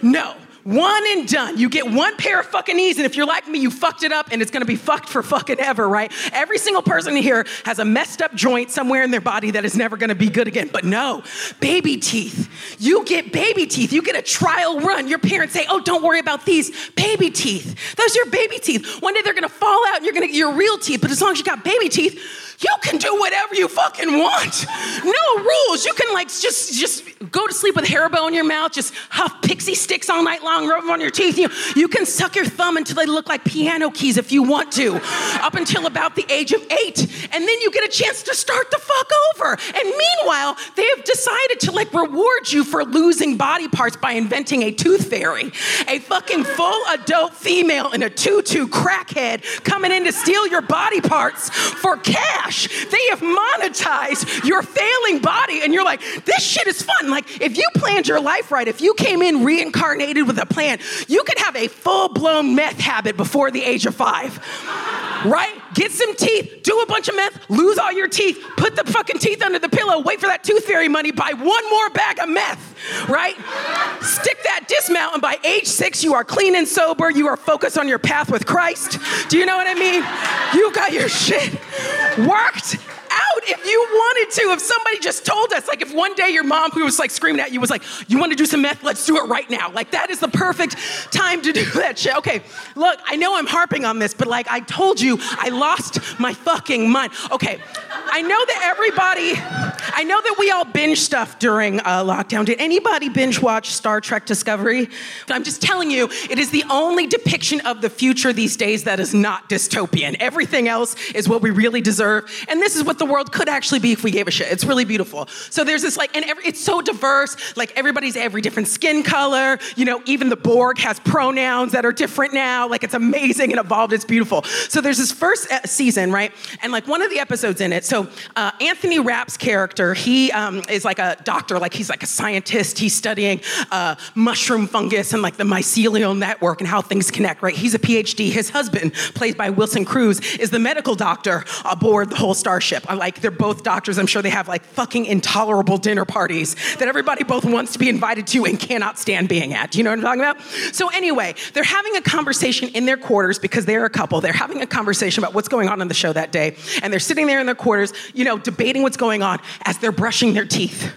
No. One and done. You get one pair of fucking knees, and if you're like me, you fucked it up and it's gonna be fucked for fucking ever, right? Every single person here has a messed up joint somewhere in their body that is never gonna be good again. But no, baby teeth. You get baby teeth. You get a trial run. Your parents say, oh, don't worry about these baby teeth. Those are your baby teeth. One day they're gonna fall out and you're gonna get your real teeth, but as long as you got baby teeth, you can do whatever you fucking want. No rules. You can like just just go to sleep with Haribo in your mouth, just huff pixie sticks all night long, rub them on your teeth. You, you can suck your thumb until they look like piano keys if you want to, up until about the age of eight. And then you get a chance to start the fuck over. And meanwhile, they have decided to like reward you for losing body parts by inventing a tooth fairy. A fucking full adult female in a tutu crackhead coming in to steal your body parts for cash. They have monetized your failing body, and you're like, this shit is fun. Like, if you planned your life right, if you came in reincarnated with a plan, you could have a full blown meth habit before the age of five. Right? Get some teeth, do a bunch of meth, lose all your teeth, put the fucking teeth under the pillow, wait for that tooth fairy money, buy one more bag of meth, right? Stick that dismount, and by age six, you are clean and sober. You are focused on your path with Christ. Do you know what I mean? You got your shit worked out if you wanted to. If somebody just told us, like if one day your mom who was like screaming at you was like, you want to do some meth? Let's do it right now. Like that is the perfect time to do (laughs) that shit. Okay, look, I know I'm harping on this, but like I told you, I lost my fucking mind. Okay, I know that everybody, I know that we all binge stuff during uh, lockdown. Did anybody binge watch Star Trek Discovery? But I'm just telling you, it is the only depiction of the future these days that is not dystopian. Everything else is what we really deserve. And this is what the world could actually be if we gave a shit. It's really beautiful. So there's this like, and every, it's so diverse. Like everybody's every different skin color. You know, even the Borg has pronouns that are different now. Like it's amazing and evolved. It's beautiful. So there's this first uh, season, right? And like one of the episodes in it. So uh, Anthony Rapp's character, he um, is like a doctor. Like he's like a scientist. He's studying uh, mushroom fungus and like the mycelial network and how things connect. Right? He's a PhD. His husband, played by Wilson Cruz, is the medical doctor aboard the whole starship. Like they're both doctors. I'm sure they have like fucking intolerable dinner parties that everybody both wants to be invited to and cannot stand being at. Do you know what I'm talking about? So anyway, they're having a conversation in their quarters because they're a couple. They're having a conversation about what's going on in the show that day, and they're sitting there in their quarters, you know, debating what's going on as they're brushing their teeth.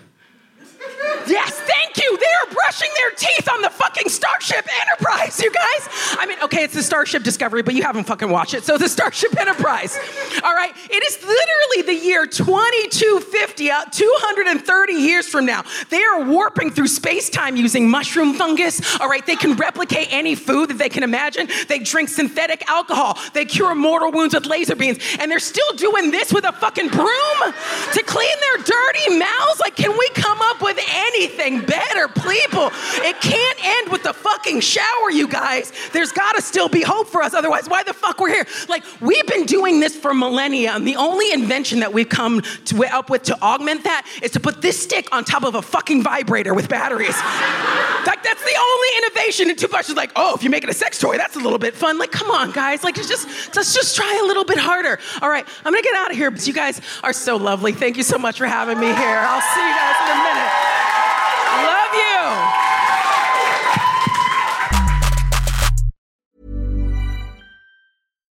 Yes, thank you. They are brushing their teeth on the fucking Starship Enterprise, you guys. I mean, okay, it's the Starship Discovery, but you haven't fucking watched it. So the Starship Enterprise. All right, it is literally the year 2250, uh, 230 years from now. They are warping through space time using mushroom fungus. All right, they can replicate any food that they can imagine. They drink synthetic alcohol. They cure mortal wounds with laser beams. And they're still doing this with a fucking broom to clean their dirty mouths. Like, can we come up with anything better, people? It can't end with the fucking shower, you guys. There's gotta still be hope for us. Otherwise, why the fuck we're here? Like, we've been doing this for millennia. And the only invention that we've come to, up with to augment that is to put this stick on top of a fucking vibrator with batteries. (laughs) like, that's the only innovation. And toothbrush is like, oh, if you make it a sex toy, that's a little bit fun. Like, come on, guys. Like, just, let's just try a little bit harder. All right, I'm gonna get out of here, but you guys are so lovely. Thank you so much for having me here. I'll see you guys in a minute.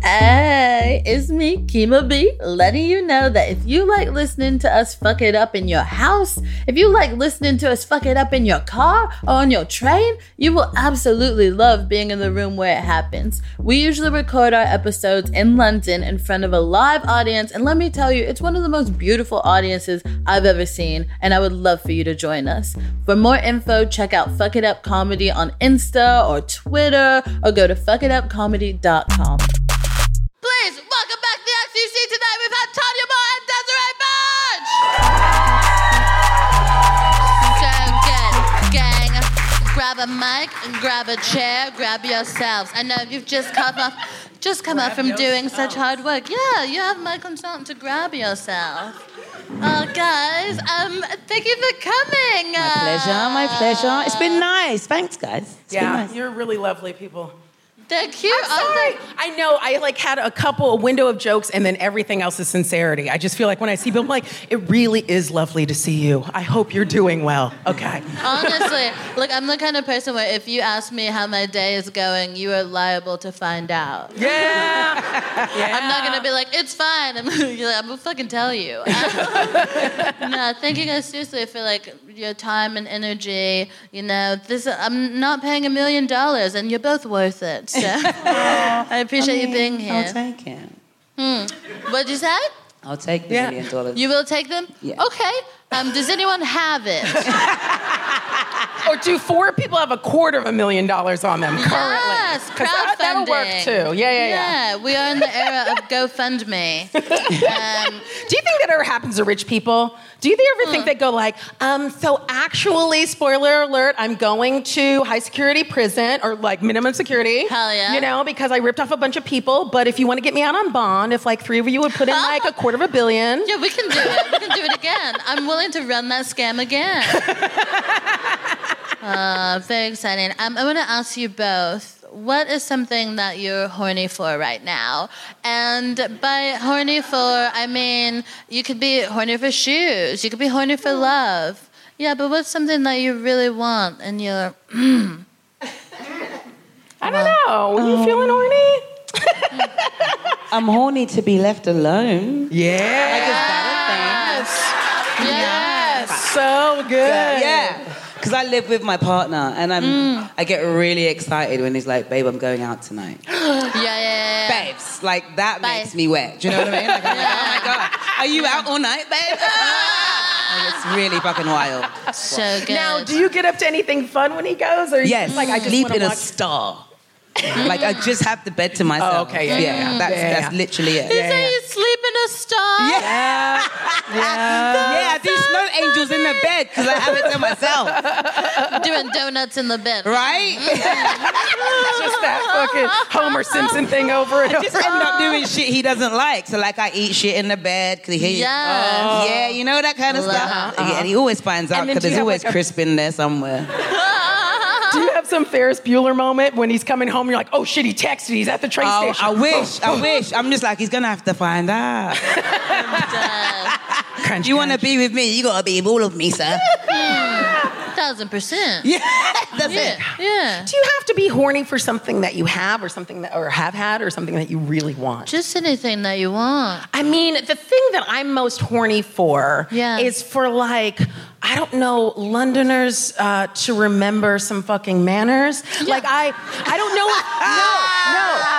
Hey, it's me, Kemah Bob, letting you know that if you like listening to us fuck it up in your house, if you like listening to us fuck it up in your car or on your train, you will absolutely love being in the room where it happens. We usually record our episodes in London in front of a live audience, and let me tell you, it's one of the most beautiful audiences I've ever seen, and I would love for you to join us. For more info, check out Fuck It Up Comedy on Insta or Twitter, or go to focitupcomedy.com. Please welcome back to the XCC tonight. We've had Thanyia Moore and Desiree Burch. So good, gang. Grab a mic and grab a chair. Grab yourselves. I know you've just come off, just come up from doing such hard work. Yeah, you have my consent to grab yourself. Oh, guys, um, thank you for coming. My pleasure, my pleasure. It's been nice. Thanks, guys. It's been Yeah, nice. you're really lovely people. They're cute. I'm sorry. I know. I like had a couple, a window of jokes, and then everything else is sincerity. I just feel like when I see people, I'm like, it really is lovely to see you. I hope you're doing well. Okay. Honestly, look, I'm the kind of person where if you ask me how my day is going, you are liable to find out. Yeah. yeah. (laughs) I'm not gonna be like, it's fine. I'm, (laughs) like, I'm gonna fucking tell you. (laughs) no, thank you guys seriously for like your time and energy. You know, this I'm not paying a million dollars, and you're both worth it. (laughs) So I appreciate you being here. I'll take it. What'd you say? I'll take the Yeah. million dollars. You will take them? Yeah. Okay. Um, does anyone have it? (laughs) or do four people have a quarter of a million dollars on them currently? Yes, 'Cause that, that'll work too. Yeah, yeah, yeah. Yeah, we are in the era of GoFundMe. (laughs) Um, Do you think that ever happens to rich people? Do you ever think they go like, um, so actually, spoiler alert, I'm going to high security prison or like minimum security. Hell yeah. You know, because I ripped off a bunch of people. But if you want to get me out on bond, if like three of you would put in like a (laughs) quarter of a billion. yeah, we can do it. We can do it again. I'm willing to run that scam again. (laughs) Uh, very exciting. Um, I want to ask you both. What is something that you're horny for right now? And by horny for, I mean you could be horny for shoes. You could be horny for love. Yeah, but what's something that you really want and you're I don't know. Are you feeling horny? (laughs) I'm horny to be left alone. Yeah. Like, is that yes. So good. a? Yeah. Because I live with my partner, and I'm mm. I get really excited when he's like, "Babe, I'm going out tonight." (gasps) Yeah, yeah, yeah. yeah. Babes, like that Bye. makes me wet. Do you know what I mean? Like, I'm like, oh my god, (laughs) are you out all night, babe? (laughs) Like, it's really fucking wild. So good. Now, do you get up to anything fun when he goes? Or you Yes, just like I just sleep wanna in a watch- star. (laughs) like I just have the bed to oh, myself. Oh, okay, yeah, yeah. that's Yeah, yeah, that's yeah. literally it. You say you sleep in a star? Yeah. Yeah. (laughs) Yeah, I do snow angels in the bed because I have it to myself, (laughs) Doing donuts in the bed. right? just that fucking Homer Simpson thing over it. Just end up doing shit he doesn't like. So like I eat shit in the bed because he, Yes. Oh, yeah, you know that kind of Love. stuff. Yeah, and he always finds out because there's always like, a- crisp in there somewhere. (laughs) Do you have some Ferris Bueller moment when he's coming home? You're like, oh shit, he texted. He's at the train Oh, station. I wish, I (laughs) wish. I'm just like he's gonna have to find out. (laughs) Uh, you want to be with me? You gotta be all of me, sir. Thousand percent. Yeah, (laughs) that's Yeah. it. Yeah. Do you have to be horny for something that you have, or something that, or have had, or something that you really want? Just anything that you want. I mean, the thing that I'm most horny for Yeah. is for like, I don't know, Londoners uh, to remember some fucking manners. Like I, I don't know. (laughs) no, no,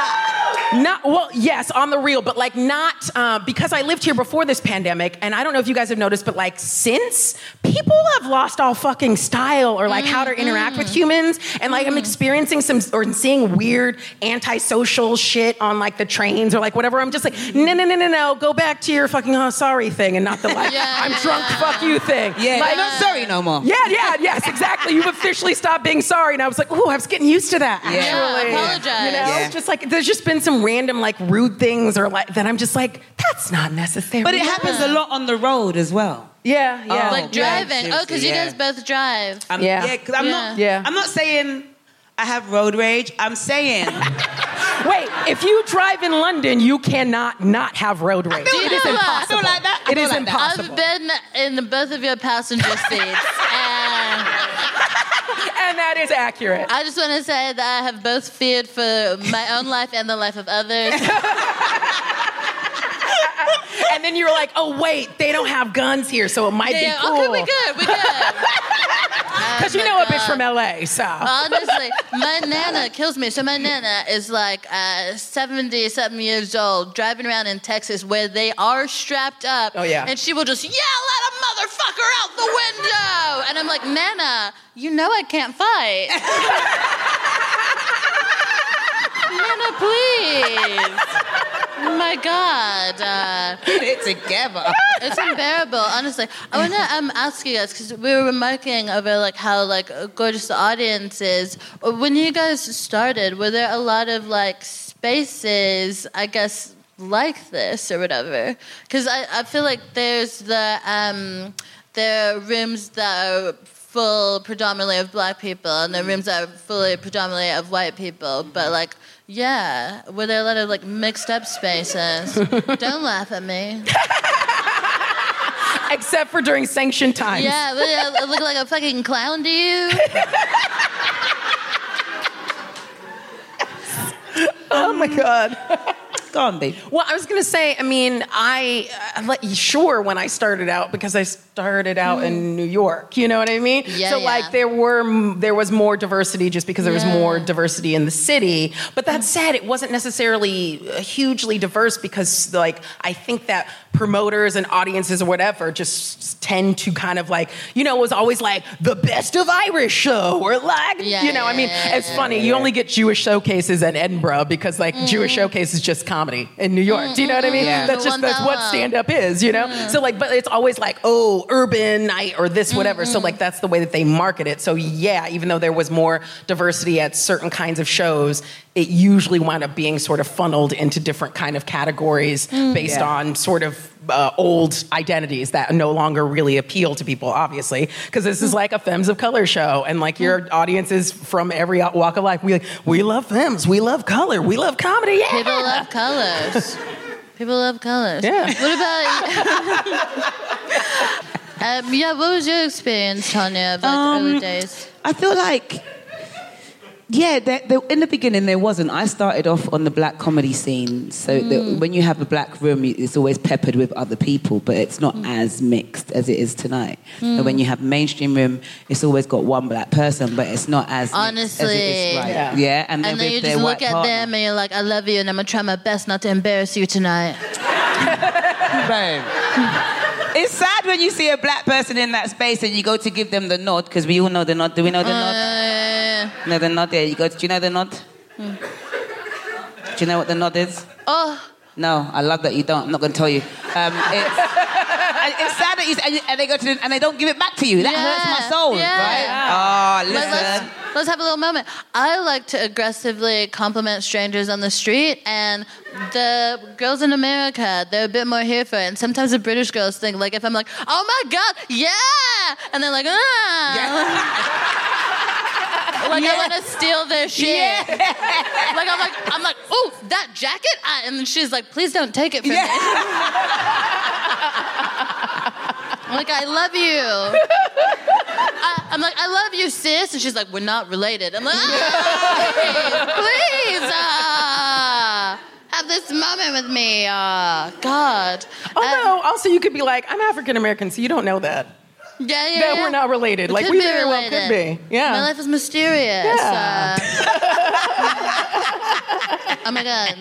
not well. Yes, on the real, but like not uh, because I lived here before this pandemic, and I don't know if you guys have noticed, but like since people have lost all fucking style or like how to interact with mm-hmm. humans, and like I'm mm-hmm. experiencing some or seeing weird antisocial shit on like the trains or like whatever. I'm just like, no, no, no, no, no, go back to your fucking oh sorry thing, and not the like (laughs) Yeah, I'm yeah, drunk, yeah. fuck you thing. Yeah, like, not sorry no more. yeah, yeah, yes, exactly. You've officially stopped being sorry, and I was like, oh I was getting used to that." Yeah. Actually, Yeah, apologize. You know, Yeah. just like there's just been some random like rude things or like that. I'm just like, that's not necessary. But it happens a lot on the road as well. Yeah, yeah. Oh. Like yeah, driving. oh, because you seriously, guys both drive. I'm, Yeah. yeah, because I'm not. Yeah. I'm not saying I have road rage. I'm saying (laughs) Wait, if you drive in London, you cannot not have road rage. Do you It is what? Impossible. feel like that. I It feel is like that. impossible. I've been in both of your passenger seats, and (laughs) and that is accurate. I just want to say that I have both feared for my own life and the life of others. (laughs) (laughs) and then you're like, oh wait, they don't have guns here, so it might Yeah, be yeah, cool. okay, we good, we good. (laughs) Because you Oh know my a bitch from LA, so. Honestly, my nana kills me. So my nana is like uh, 70 something years old, driving around in Texas where they are strapped up. Oh, yeah. And she will just yell at a motherfucker out the window. And I'm like, Nana, you know I can't fight. (laughs) Nana, please. My God. Uh, put it together. it's unbearable, honestly. I want to um, ask you guys because we were remarking over like how like gorgeous the audience is. When you guys started, were there a lot of like spaces? I guess like this or whatever. Because I, I feel like there's the um, there are rooms that are full predominantly of black people and the mm. rooms are fully predominantly of white people. But mm. like. Yeah, were there a lot of like mixed up spaces? (laughs) Don't laugh at me. (laughs) Except for during sanctioned times. Yeah, I look like a fucking clown to you. (laughs) Oh my God. Go on, babe. Well, I was gonna say, I mean, I uh, let you sure when I started out because I started out in New York. You know what I mean? Yeah, so yeah. like there were there was more diversity just because there was more diversity in the city. But that said, it wasn't necessarily uh, hugely diverse because like I think that promoters and audiences or whatever just tend to kind of like you know it was always like the best of Irish show or like Yeah, you know I mean yeah, it's yeah, funny you only get Jewish showcases at Edinburgh because like Jewish showcases just just comedy in New York. Do you know what I mean? Yeah. That's just that's what stand up is, you know? So like but it's always like, oh, urban night or this whatever. So like that's the way that they market it. So yeah, even though there was more diversity at certain kinds of shows, it usually wound up being sort of funneled into different kind of categories based Yeah. on sort of uh, old identities that no longer really appeal to people, obviously, because this is like a Femmes of Color show, and like your audience is from every walk of life. We we love femmes, we love color, we love comedy. Yeah. People love colors. People love colors. Yeah. What about? (laughs) um, yeah. What was your experience, Thanyia, of like Um, early days? I feel like, yeah, there, there, in the beginning there wasn't. I started off on the black comedy scene, so that mm. when you have a black room, it's always peppered with other people, but it's not mm. as mixed as it is tonight. And mm. when you have mainstream room, it's always got one black person, but it's not as mixed as it is Honestly. right. Yeah. yeah. And then, And then you just look at partner. them and you're like, I love you, and I'm gonna try my best not to embarrass you tonight. (laughs) Babe. (laughs) It's sad when you see a black person in that space and you go to give them the nod because we all know the nod. Do we know the nod? Uh, No, the nod there. You go. Do you know the nod? Hmm. Do you know what the nod is? oh, No, I love that you don't. I'm not going to tell you. Um, it's, (laughs) it's sad that you and, and they go to and they don't give it back to you. That hurts my soul, yeah. right? Oh, Let- let's, listen. let's have a little moment. I like to aggressively compliment strangers on the street, and the girls in America, they're a bit more here for it. And sometimes the British girls think, like, if I'm like, oh my God, yeah! And they're like, ah. (laughs) like, I want to steal their (laughs) shit. Like, I'm like, I'm like, ooh, that jacket? I, and then she's like, please don't take it from me. like, I love you. I, I'm like, I love you, sis. And she's like, we're not related. I'm like, oh, (laughs) please, uh, have this moment with me. Uh, God. Although, also, you could be like, I'm African American, so you don't know that. Yeah, yeah, That yeah. we're not related. Like, we be very well could be. Yeah. My life is mysterious. Yeah. Uh, (laughs) oh my God.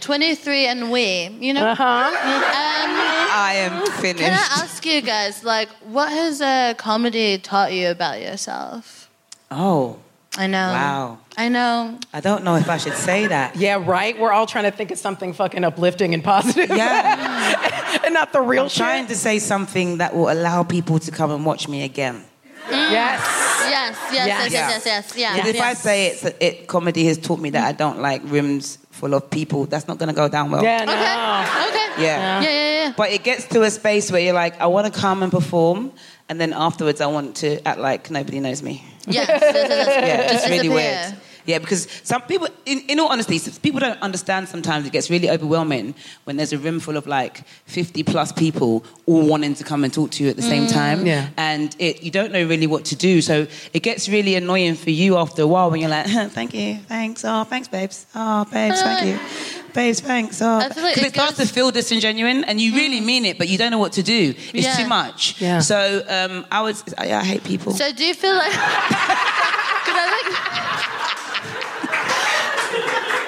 23 and we, you know? Uh-huh. Um, I am finished. Can I ask you guys, like, what has uh, comedy taught you about yourself? oh, I know. Wow. I know. I don't know if I should say that. Yeah, right? We're all trying to think of something fucking uplifting and positive. Yeah. (laughs) and not the real I'm shit. trying to say something that will allow people to come and watch me again. Yes. Yes, yes, yes, yes, Yeah. yes, yes. Yeah. Because if I say it's it, comedy has taught me that I don't like rooms full of people, that's not going to go down well. Yeah, no. Okay. Okay. Yeah. Yeah, yeah, yeah. But it gets to a space where you're like, I want to come and perform, and then afterwards I want to act like nobody knows me. Yeah, (laughs) Just it's really weird. Yeah, because some people, in, in all honesty, people don't understand sometimes it gets really overwhelming when there's a room full of like 50 plus people all wanting to come and talk to you at the same mm. time. Yeah. And it, you don't know really what to do. So it gets really annoying for you after a while when you're like, (laughs) thank you, thanks, oh, thanks, babes. Oh, babes, thank ah. you. Babes, thanks. Oh, I feel like because it it starts goes- to feel disingenuine, and you really mm. mean it, but you don't know what to do. It's Yeah. too much. Yeah. So um, I was, I, I hate people. So do you feel like? (laughs) (laughs) Because I like.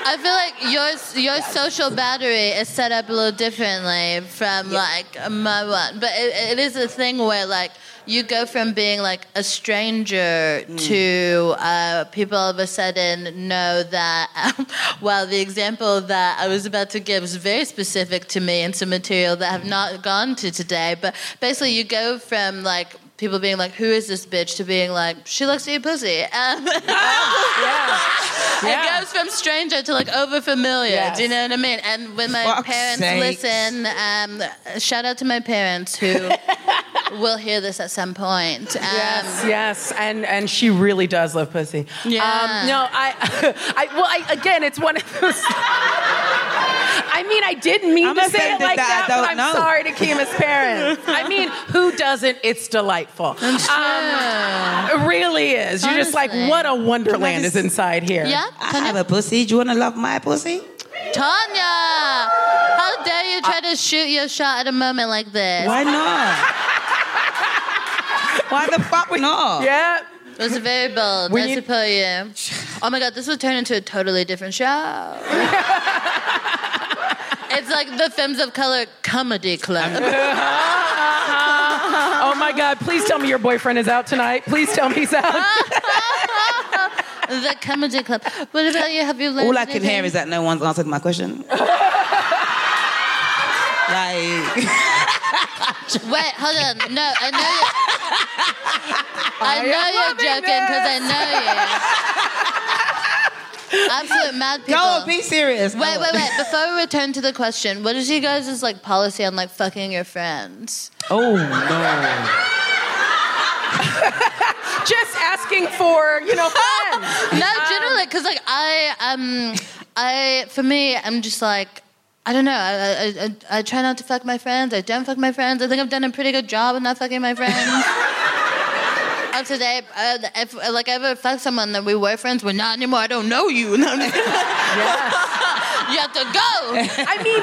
I feel like your your social battery is set up a little differently from like my one, but it, it is a thing where like you go from being like a stranger to uh, people all of a sudden know that. (laughs) well, the example that I was about to give is very specific to me and some material that I have not gone to today. But basically, you go from like people being like, "Who is this bitch?" to being like, "She likes to eat pussy." Um, (laughs) Yeah. It goes from stranger to like over familiar. Yes. Do you know what I mean? And when my Fuck's parents sakes. listen, um, shout out to my parents who (laughs) will hear this at some point. Um, Yes, yes, and and she really does love pussy. Yeah. Um, no, I, (laughs) I, well, I, again, it's one of those. I mean, I didn't mean I'm to say it like that that but I'm know. sorry to Kemah's parents. I mean, who doesn't? It's delightful. Um, it really is. You're just like, what a wonderland Can I is inside here. Yeah, I have a pussy. Do you want to love my pussy? Thanyia. How dare you try to shoot your shot at a moment like this? Why not? Why the fuck we not? Yeah. It was very bold. When I you- suppose you. Oh my god, this would turn into a totally different show. (laughs) it's like the Femmes of Color Comedy Club. (laughs) Oh my God! Please tell me your boyfriend is out tonight. Please tell me he's out. (laughs) the Comedy Club. What about you? Have you learned All I can anything? hear is that no one's answered my question. (laughs) like, Wait, hold on. No, I know you. I am know you're joking because I know you. Absolute mad people. go, be serious. Wait, wait, wait. Before we return to the question, what is you guys' like policy on like fucking your friends? Oh no. (laughs) Just asking for, you know, friends. (laughs) No, generally, because like I um I for me I'm just like. I don't know. I, I, I, I try not to fuck my friends. I don't fuck my friends. I think I've done a pretty good job of not fucking my friends. (laughs) Up to date, uh, if like I ever fuck someone that we were friends, we're not anymore. I don't know you. (laughs) No, no. You have to go. (laughs) I mean,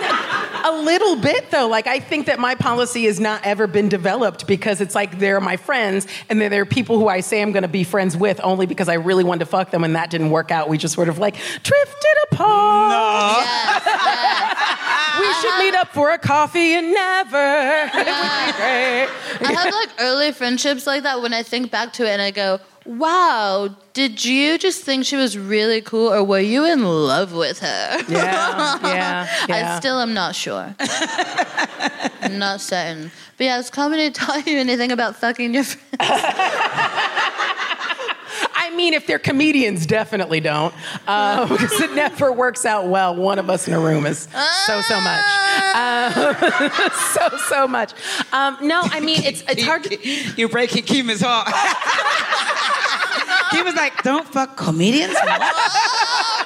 a little bit though. Like I think that my policy has not ever been developed because it's like they're my friends, and then there are people who I say I'm going to be friends with only because I really wanted to fuck them, and that didn't work out. We just sort of like drifted apart. Yes, yes. We uh-huh. should meet up for a coffee and never. It would be great. I have like early friendships like that when I think back to it and I go, wow, did you just think she was really cool or were you in love with her? Yeah, yeah, (laughs) I still am not sure. (laughs) I'm not certain. But yeah, has comedy taught you anything about fucking your friends? (laughs) I mean, if they're comedians, definitely don't, uh, (laughs) because it never works out well. One of us in a room is so so much, uh, (laughs) so so much. Um, no, I mean it's it's hard. To, You're breaking Kemah's heart. Kemah's like, don't fuck comedians. What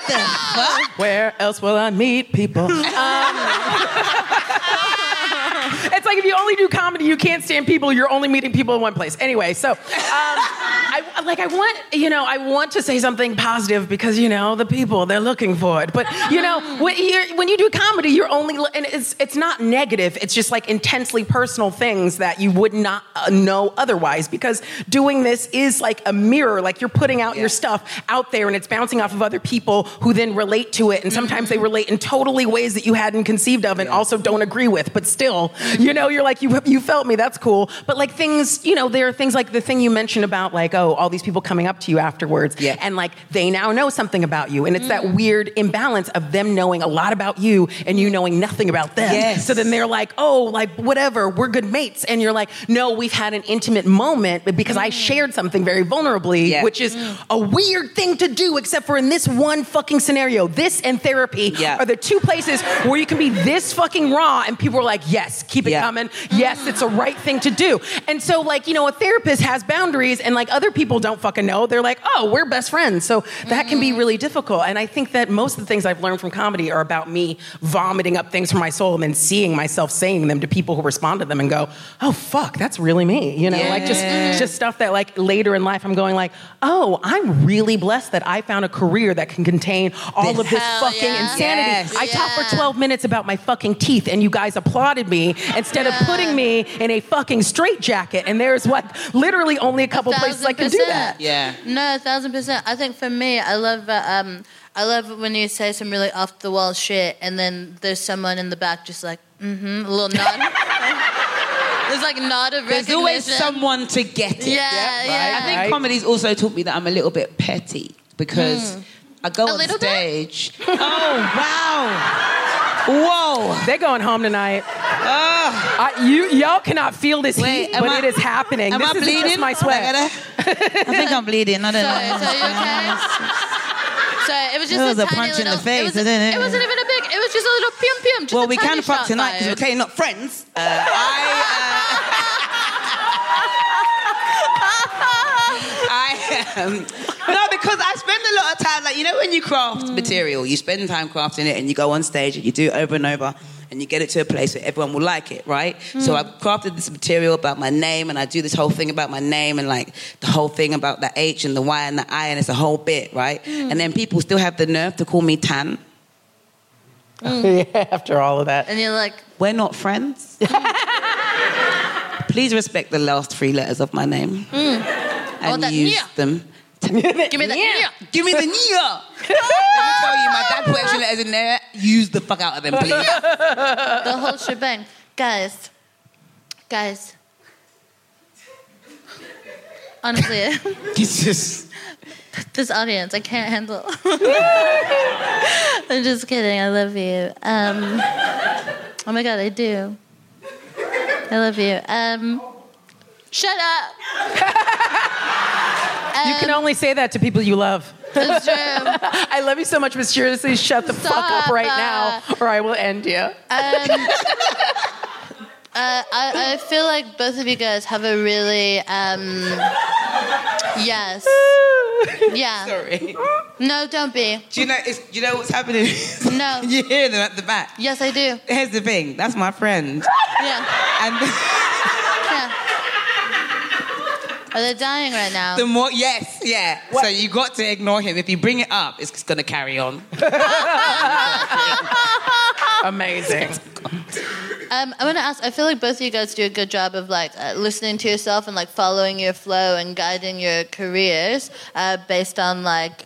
the fuck? Where else will I meet people? Um, it's like if you only do comedy, you can't stand people. You're only meeting people in one place. Anyway, so um, I like I want you know I want to say something positive because you know the people they're looking for it. But you know (laughs) when you when you do comedy, you're only and it's it's not negative. It's just like intensely personal things that you would not uh, know otherwise because doing this is like a mirror. Like you're putting out your stuff out there and it's bouncing off of other people who then relate to it. And sometimes they relate in totally ways that you hadn't conceived of and also don't agree with. But still, (laughs) you know, you're like, you, you felt me, that's cool. But like things, you know, there are things like the thing you mentioned about like, oh, all these people coming up to you afterwards. Yeah. And like they now know something about you. And it's that mm. weird imbalance of them knowing a lot about you and you knowing nothing about them. Yes. So then they're like, oh, like whatever, we're good mates. And you're like, no, we've had an intimate moment because I mm. shared something very vulnerably, Yeah. which is a weird thing to do, except for in this one fucking scenario. This and therapy Yeah. are the two places where you can be this fucking raw and people are like, yes, keep it Yeah. coming. Yes, it's a right thing to do. And so, like, you know, a therapist has boundaries and like other people don't fucking know. They're like, oh, we're best friends. So that can be mm. really difficult. And I think that most of the things I've learned from comedy are about me vomiting up things from my soul and then seeing myself saying them to people who respond to them and go, oh, fuck, that's really me. You know, like just, just stuff that like later in life I'm going like, oh, I'm really blessed that I found a career that can contain all This- of this fucking yeah. insanity. Yes. I talked for 12 minutes about my fucking teeth and you guys applauded me instead of putting me in a fucking straitjacket. And there's what literally only a couple places I can do that. Yeah. No, a thousand percent. I think for me, I love. Uh, um, I love when you say some really off the wall shit, and then there's someone in the back just like, mm-hmm, a little nod. (laughs) there's like nod of There's always someone to get it. Yeah, yeah. I think Right. comedy's also taught me that I'm a little bit petty because I go A on little bit? stage. (laughs) oh wow! Whoa! They're going home tonight. I, you, y'all cannot feel this Wait, heat, but I- it is happening. Am this I isn't bleeding? just my sweat. I think I'm bleeding. I don't Sorry, know. so you okay? Sorry, it was just That was a, a tiny punch in the face, It, was, isn't it? it wasn't even a big. It was just a little pium pium. Just Well, a we tiny can fuck tonight because we're clearly not friends. Uh, I. Uh, (laughs) I um, no, because I spend a lot of time, like you know, when you craft material, you spend time crafting it, and you go on stage and you do it over and over, and you get it to a place where everyone will like it, right? So hmm. I've crafted this material about my name, and I do this whole thing about my name, and like the whole thing about the H and the Y and the I, and it's a whole bit, right? Hmm. And then people still have the nerve to call me Tan. Hmm. (laughs) After all of that. And you're like, We're not friends. (laughs) Please respect the last three letters of my name oh, and Oh, that use nya. them. (laughs) give me that. Yeah. Give me the nia. (laughs) Let me tell you, my dad put extra letters in there. Use the fuck out of them, please. The whole shebang. Guys, guys. Honestly, (laughs) just. this audience, I can't handle. I'm just kidding. I love you. Um, oh my god, I do. I love you. Um, shut up. You can only say that to people you love. It's true. (laughs) I love you so much, but seriously, shut the fuck up right uh, now, or I will end you. Um, (laughs) uh, I, I feel like both of you guys have a really um, yes, (laughs) yeah. Sorry. No, don't be. Do you know? It's, do you know what's happening? No. you hear them at the back. Yes, I do. Here's the thing. That's my friend. Yeah, And yeah. Are they dying right now? the more, yes, yeah. So you got to ignore him. If you bring it up, it's going to carry on. (laughs) Amazing. Um, I want to ask. I feel like both of you guys do a good job of like uh, listening to yourself and like following your flow and guiding your careers uh, based on like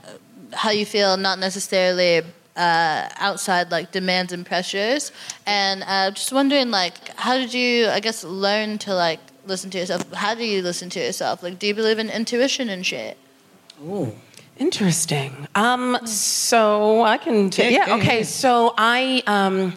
how you feel, not necessarily uh, outside like demands and pressures. And uh, just wondering, like, how did you, I guess, learn to like listen to yourself? How do you listen to yourself? Like, do you believe in intuition and shit? Ooh. Interesting. Um, so I can. T- Yeah, yeah. go Okay. So I. Um,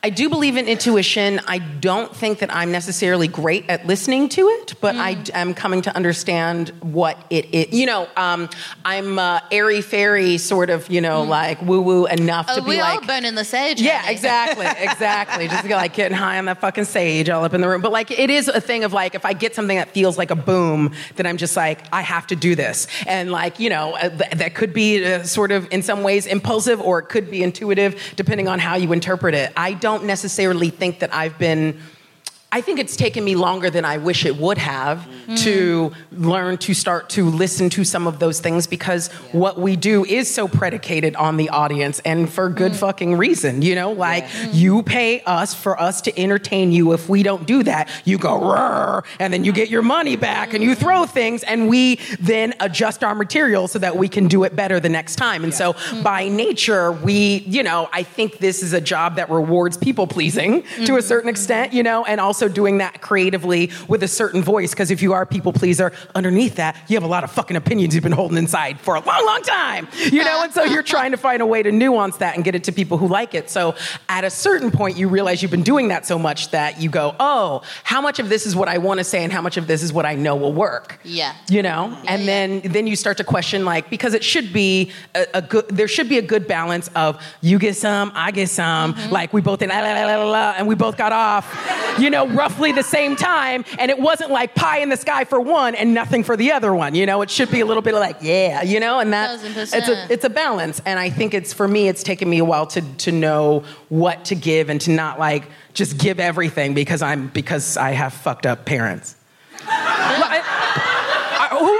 I do believe in intuition. I don't think that I'm necessarily great at listening to it, but I Mm. d- am coming to understand what it is. You know, um, I'm uh, airy fairy, sort of, you know, like woo woo enough Mm. Oh, to be we all like. burn in the sage. Yeah, honey. exactly, exactly. Just like getting high on that fucking sage all up in the room. But like, it is a thing of like, if I get something that feels like a boom, then I'm just like, I have to do this. And like, you know, uh, th- that could be uh, sort of in some ways impulsive or it could be intuitive, depending on how you interpret it. I don't necessarily think that I've been. I think it's taken me longer than I wish it would have to learn to start to listen to some of those things because what we do is so predicated on the audience and for good mm. fucking reason. You know, like mm. you pay us for us to entertain you. If we don't do that, you go "Rrr," and then you get your money back and you mm. throw things and we then adjust our material so that we can do it better the next time. And so by nature, we, you know, I think this is a job that rewards people pleasing mm-hmm. to a certain extent, you know, and also doing that creatively with a certain voice. Because if you are a people pleaser, underneath that, you have a lot of fucking opinions you've been holding inside for a long, long time, you know, and so you're (laughs) trying to find a way to nuance that and get it to people who like it. So at a certain point, you realize you've been doing that so much that you go, oh, how much of this is what I want to say and how much of this is what I know will work? Yeah. you know and yeah. then then you start to question like because it should be a, a good there should be a good balance of you get some i get some Mm-hmm. like we both did la, la, la, la, la, and we both got off you know roughly the same time and it wasn't like pie in the sky for one and nothing for the other one you know? It should be a little bit of like yeah you know? And that it's a it's a balance. And i think it's for me it's taken me a while to to know what to give and to not like just give everything because i'm because i have fucked up parents well, I- I- who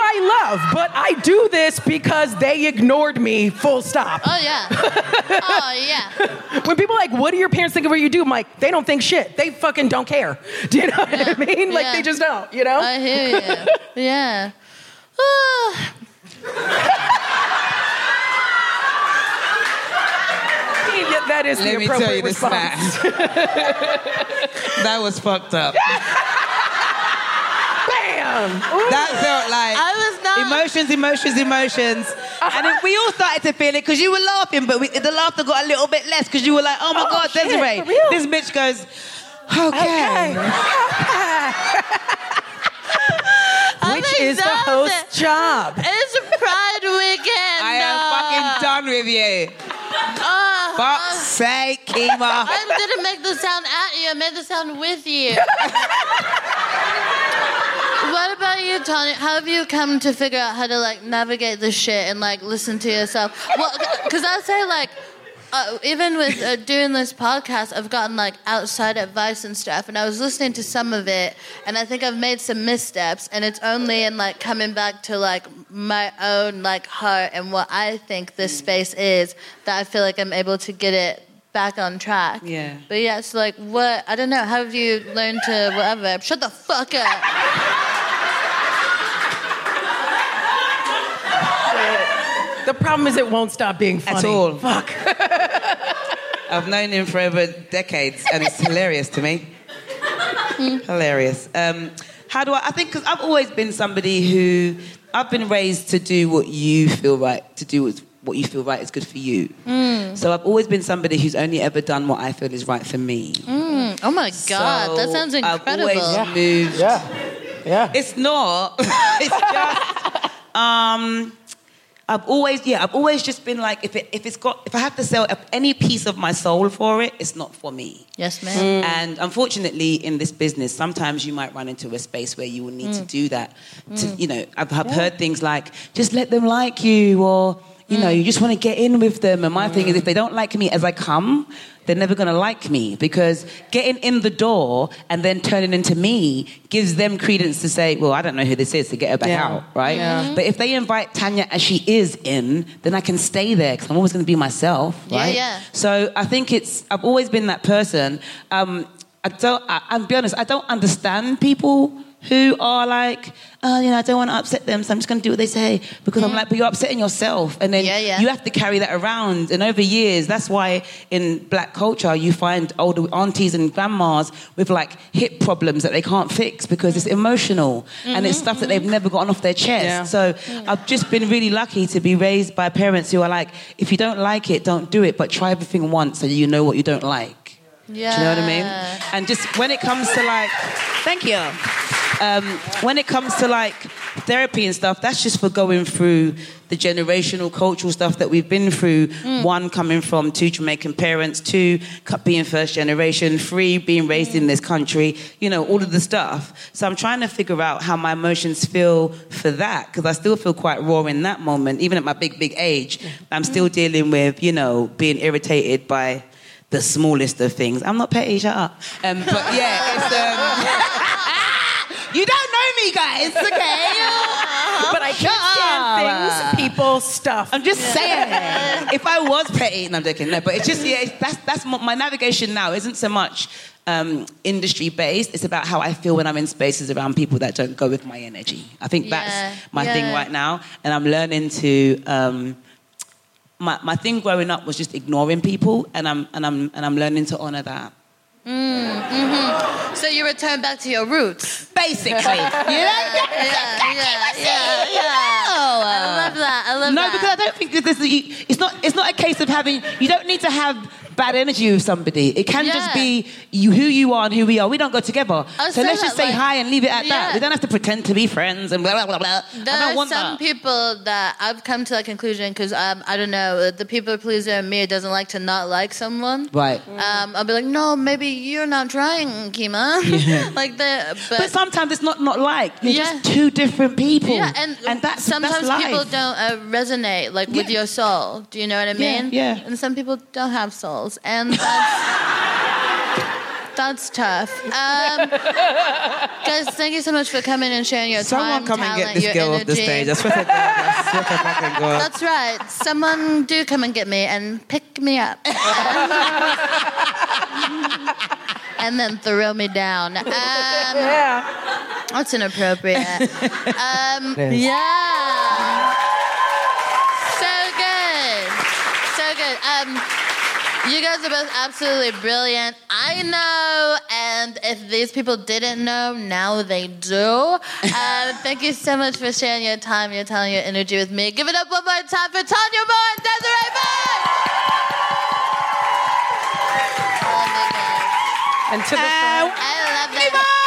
I love, but I do this because they ignored me, full stop. Oh yeah. (laughs) oh yeah. When people are like, what do your parents think of what you do? I'm like, they don't think shit. They fucking don't care. (laughs) Do you know what I mean? Like, Yeah. they just don't, you know? I hear you. (laughs) Yeah. (sighs) Ah. Yeah, that is Let the me tell appropriate you this response. that was fucked up. Bam! That felt like I was not- emotions, emotions, emotions, and then we all started to feel it because you were laughing, but we, the laughter got a little bit less because you were like, "Oh my Oh, God, shit, Desiree, this bitch goes." Okay. (laughs) I'm Which is the host's job. It's Pride weekend. I am fucking done with you. Uh, Fuck's sake, Kemah. I didn't make the sound at you. I made the sound with you. (laughs) what about you, Tony? How have you come to figure out how to like navigate this shit and like listen to yourself? Well, because I say like. Uh, even with uh, doing this podcast, I've gotten like outside advice and stuff, and I was listening to some of it, and I think I've made some missteps, and it's only in like coming back to like my own like heart and what I think this space is that I feel like I'm able to get it back on track. Yeah. But yeah, it's like what I don't know. How have you learned to whatever? Shut the fuck up. The problem is it won't stop being funny. At all. Fuck. (laughs) I've known him for over decades, and it's hilarious to me. (laughs) hilarious. Um, how do I? I think because I've always been somebody who I've been raised to do what you feel right to do. With what you feel right is good for you. So I've always been somebody who's only ever done what I feel is right for me. Oh my god, that sounds incredible. I've always moved. Yeah. Yeah. It's not. (laughs) it's just. Um, I've always, yeah, I've always just been like, if it, if it's got, if I have to sell any piece of my soul for it, it's not for me. yes, ma'am. Mm. And unfortunately, in this business, sometimes you might run into a space where you will need to mm. do that. To, mm. you know, I've, I've heard things like, just let them like you, or you know, you just want to get in with them. And my thing is, if they don't like me as I come, they're never going to like me because getting in the door and then turning into me gives them credence to say, well, I don't know who this is, to get her back Yeah. out, right? But if they invite Thanyia as she is in, then I can stay there because I'm always going to be myself, Yeah, right? yeah. So I think it's, I've always been that person. Um, I don't, I, I'll be honest, I don't understand people who are like, oh, you know, I don't want to upset them, so I'm just going to do what they say. Because I'm like, but you're upsetting yourself. And then. Yeah, yeah. you have to carry that around. And over years, that's why in black culture, you find older aunties and grandmas with like hip problems that they can't fix because it's emotional and it's mm-hmm, stuff that mm-hmm. they've never gotten off their chest. Yeah. So I've just been really lucky to be raised by parents who are like, if you don't like it, don't do it, but try everything once so you know what you don't like. Yeah. Do you know what I mean? And just when it comes to like, thank you. Um, when it comes to like therapy and stuff, that's just for going through the generational cultural stuff that we've been through. Mm. One, coming from two Jamaican parents, two, being first generation, three, being raised in mm. this country, you know, all of the stuff. So I'm trying to figure out how my emotions feel for that because I still feel quite raw in that moment, even at my big, big age. I'm still mm. dealing with, you know, being irritated by the smallest of things. I'm not petty, shut up. Um, but yeah, it's. Um, (laughs) you don't know me, guys, okay? But I can't stand things, people, stuff. I'm just saying. (laughs) if I was petty, no, I'm joking. No, but it's just yeah. It's, that's that's my, navigation now. Isn't so much um, industry based. It's about how I feel when I'm in spaces around people that don't go with my energy. I think Yeah, that's my thing right now, and I'm learning to. Um, my, my thing growing up was just ignoring people, and I'm and I'm and I'm learning to honor that. Mm-hmm. So you return back to your roots. Basically, (laughs) yeah. Yeah, yeah, yeah, yeah. I love that. I love No, that. No, because I don't think that this is, it's not. It's not a case of having. You don't need to have bad energy with somebody. It can just be you, who you are, and who we are. We don't go together. I was So let's just say like- hi and leave it at Yeah. that. We don't have to pretend to be friends and blah blah blah blah. There I are want some that. people that I've come to that conclusion because um, I don't know the people pleaser in me doesn't like to not like someone. Right. Um, I'll be like, no, maybe you're not trying, Kemah. (laughs) like the, but, But sometimes it's not not like you're Yeah. just two different people. yeah, and, that's sometimes that's life. People don't uh, resonate like with Yeah. your soul. Do you know what I Yeah, mean? yeah. And some people don't have souls, and that's. (laughs) That's tough. Um, guys, thank you so much for coming and sharing your Someone time, come and talent, get this your girl off the stage. I swear to God. I swear to fucking God. That's right. Someone do come and get me and pick me up. (laughs) and then throw me down. (laughs) Um, That's inappropriate. (laughs) Um, yeah. So good. So good. Um, you guys are both absolutely brilliant. I know, and if these people didn't know, now they do. Uh, (laughs) thank you so much for sharing your time, your talent, your energy with me. Give it up one more time for Thanyia Moore and Desiree Moore! And to the front. I love them.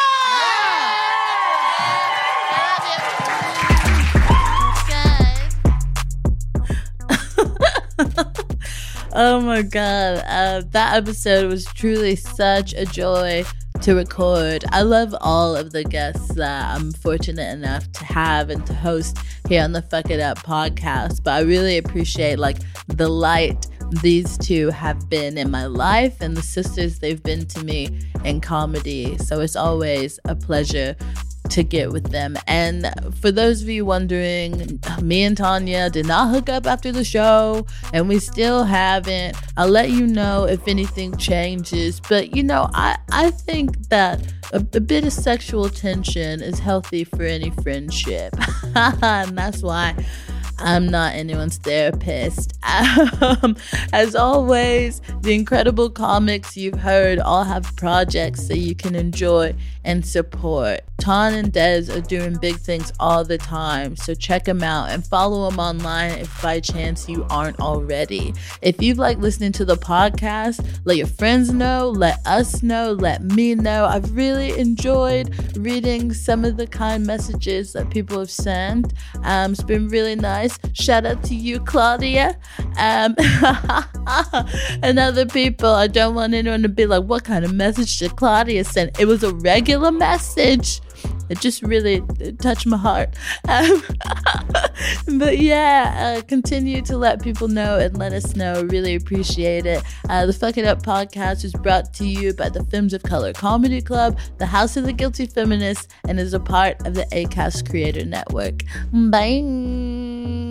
(laughs) Oh my god, uh, that episode was truly such a joy to record. I love all of the guests that I'm fortunate enough to have and to host here on the FOC IT UP podcast. But I really appreciate like the light these two have been in my life and the sisters they've been to me in comedy. So it's always a pleasure to get with them. And for those of you wondering, me and Thanyia did not hook up after the show, and we still haven't. I'll let you know if anything changes. But you know, I, I think that a, a bit of sexual tension is healthy for any friendship. (laughs) and that's why I'm not anyone's therapist. (laughs) Um, as always, the incredible comics you've heard all have projects that you can enjoy and support. Ton and Dez are doing big things all the time, so check them out and follow them online if by chance you aren't already. If you've liked listening to the podcast, let your friends know, let us know, let me know. I've really enjoyed reading some of the kind messages that people have sent. Um, it's been really nice. Shout out to you, Claudia. Um, (laughs) and other people. I don't want anyone to be like, what kind of message did Claudia send? It was a regular message. It just really touched my heart. Um, (laughs) but yeah, uh, continue to let people know and let us know. Really appreciate it. Uh, the FOC IT UP podcast is brought to you by the Films of Color Comedy Club, the House of the Guilty Feminists, and is a part of the ACAST Creator Network. Bye.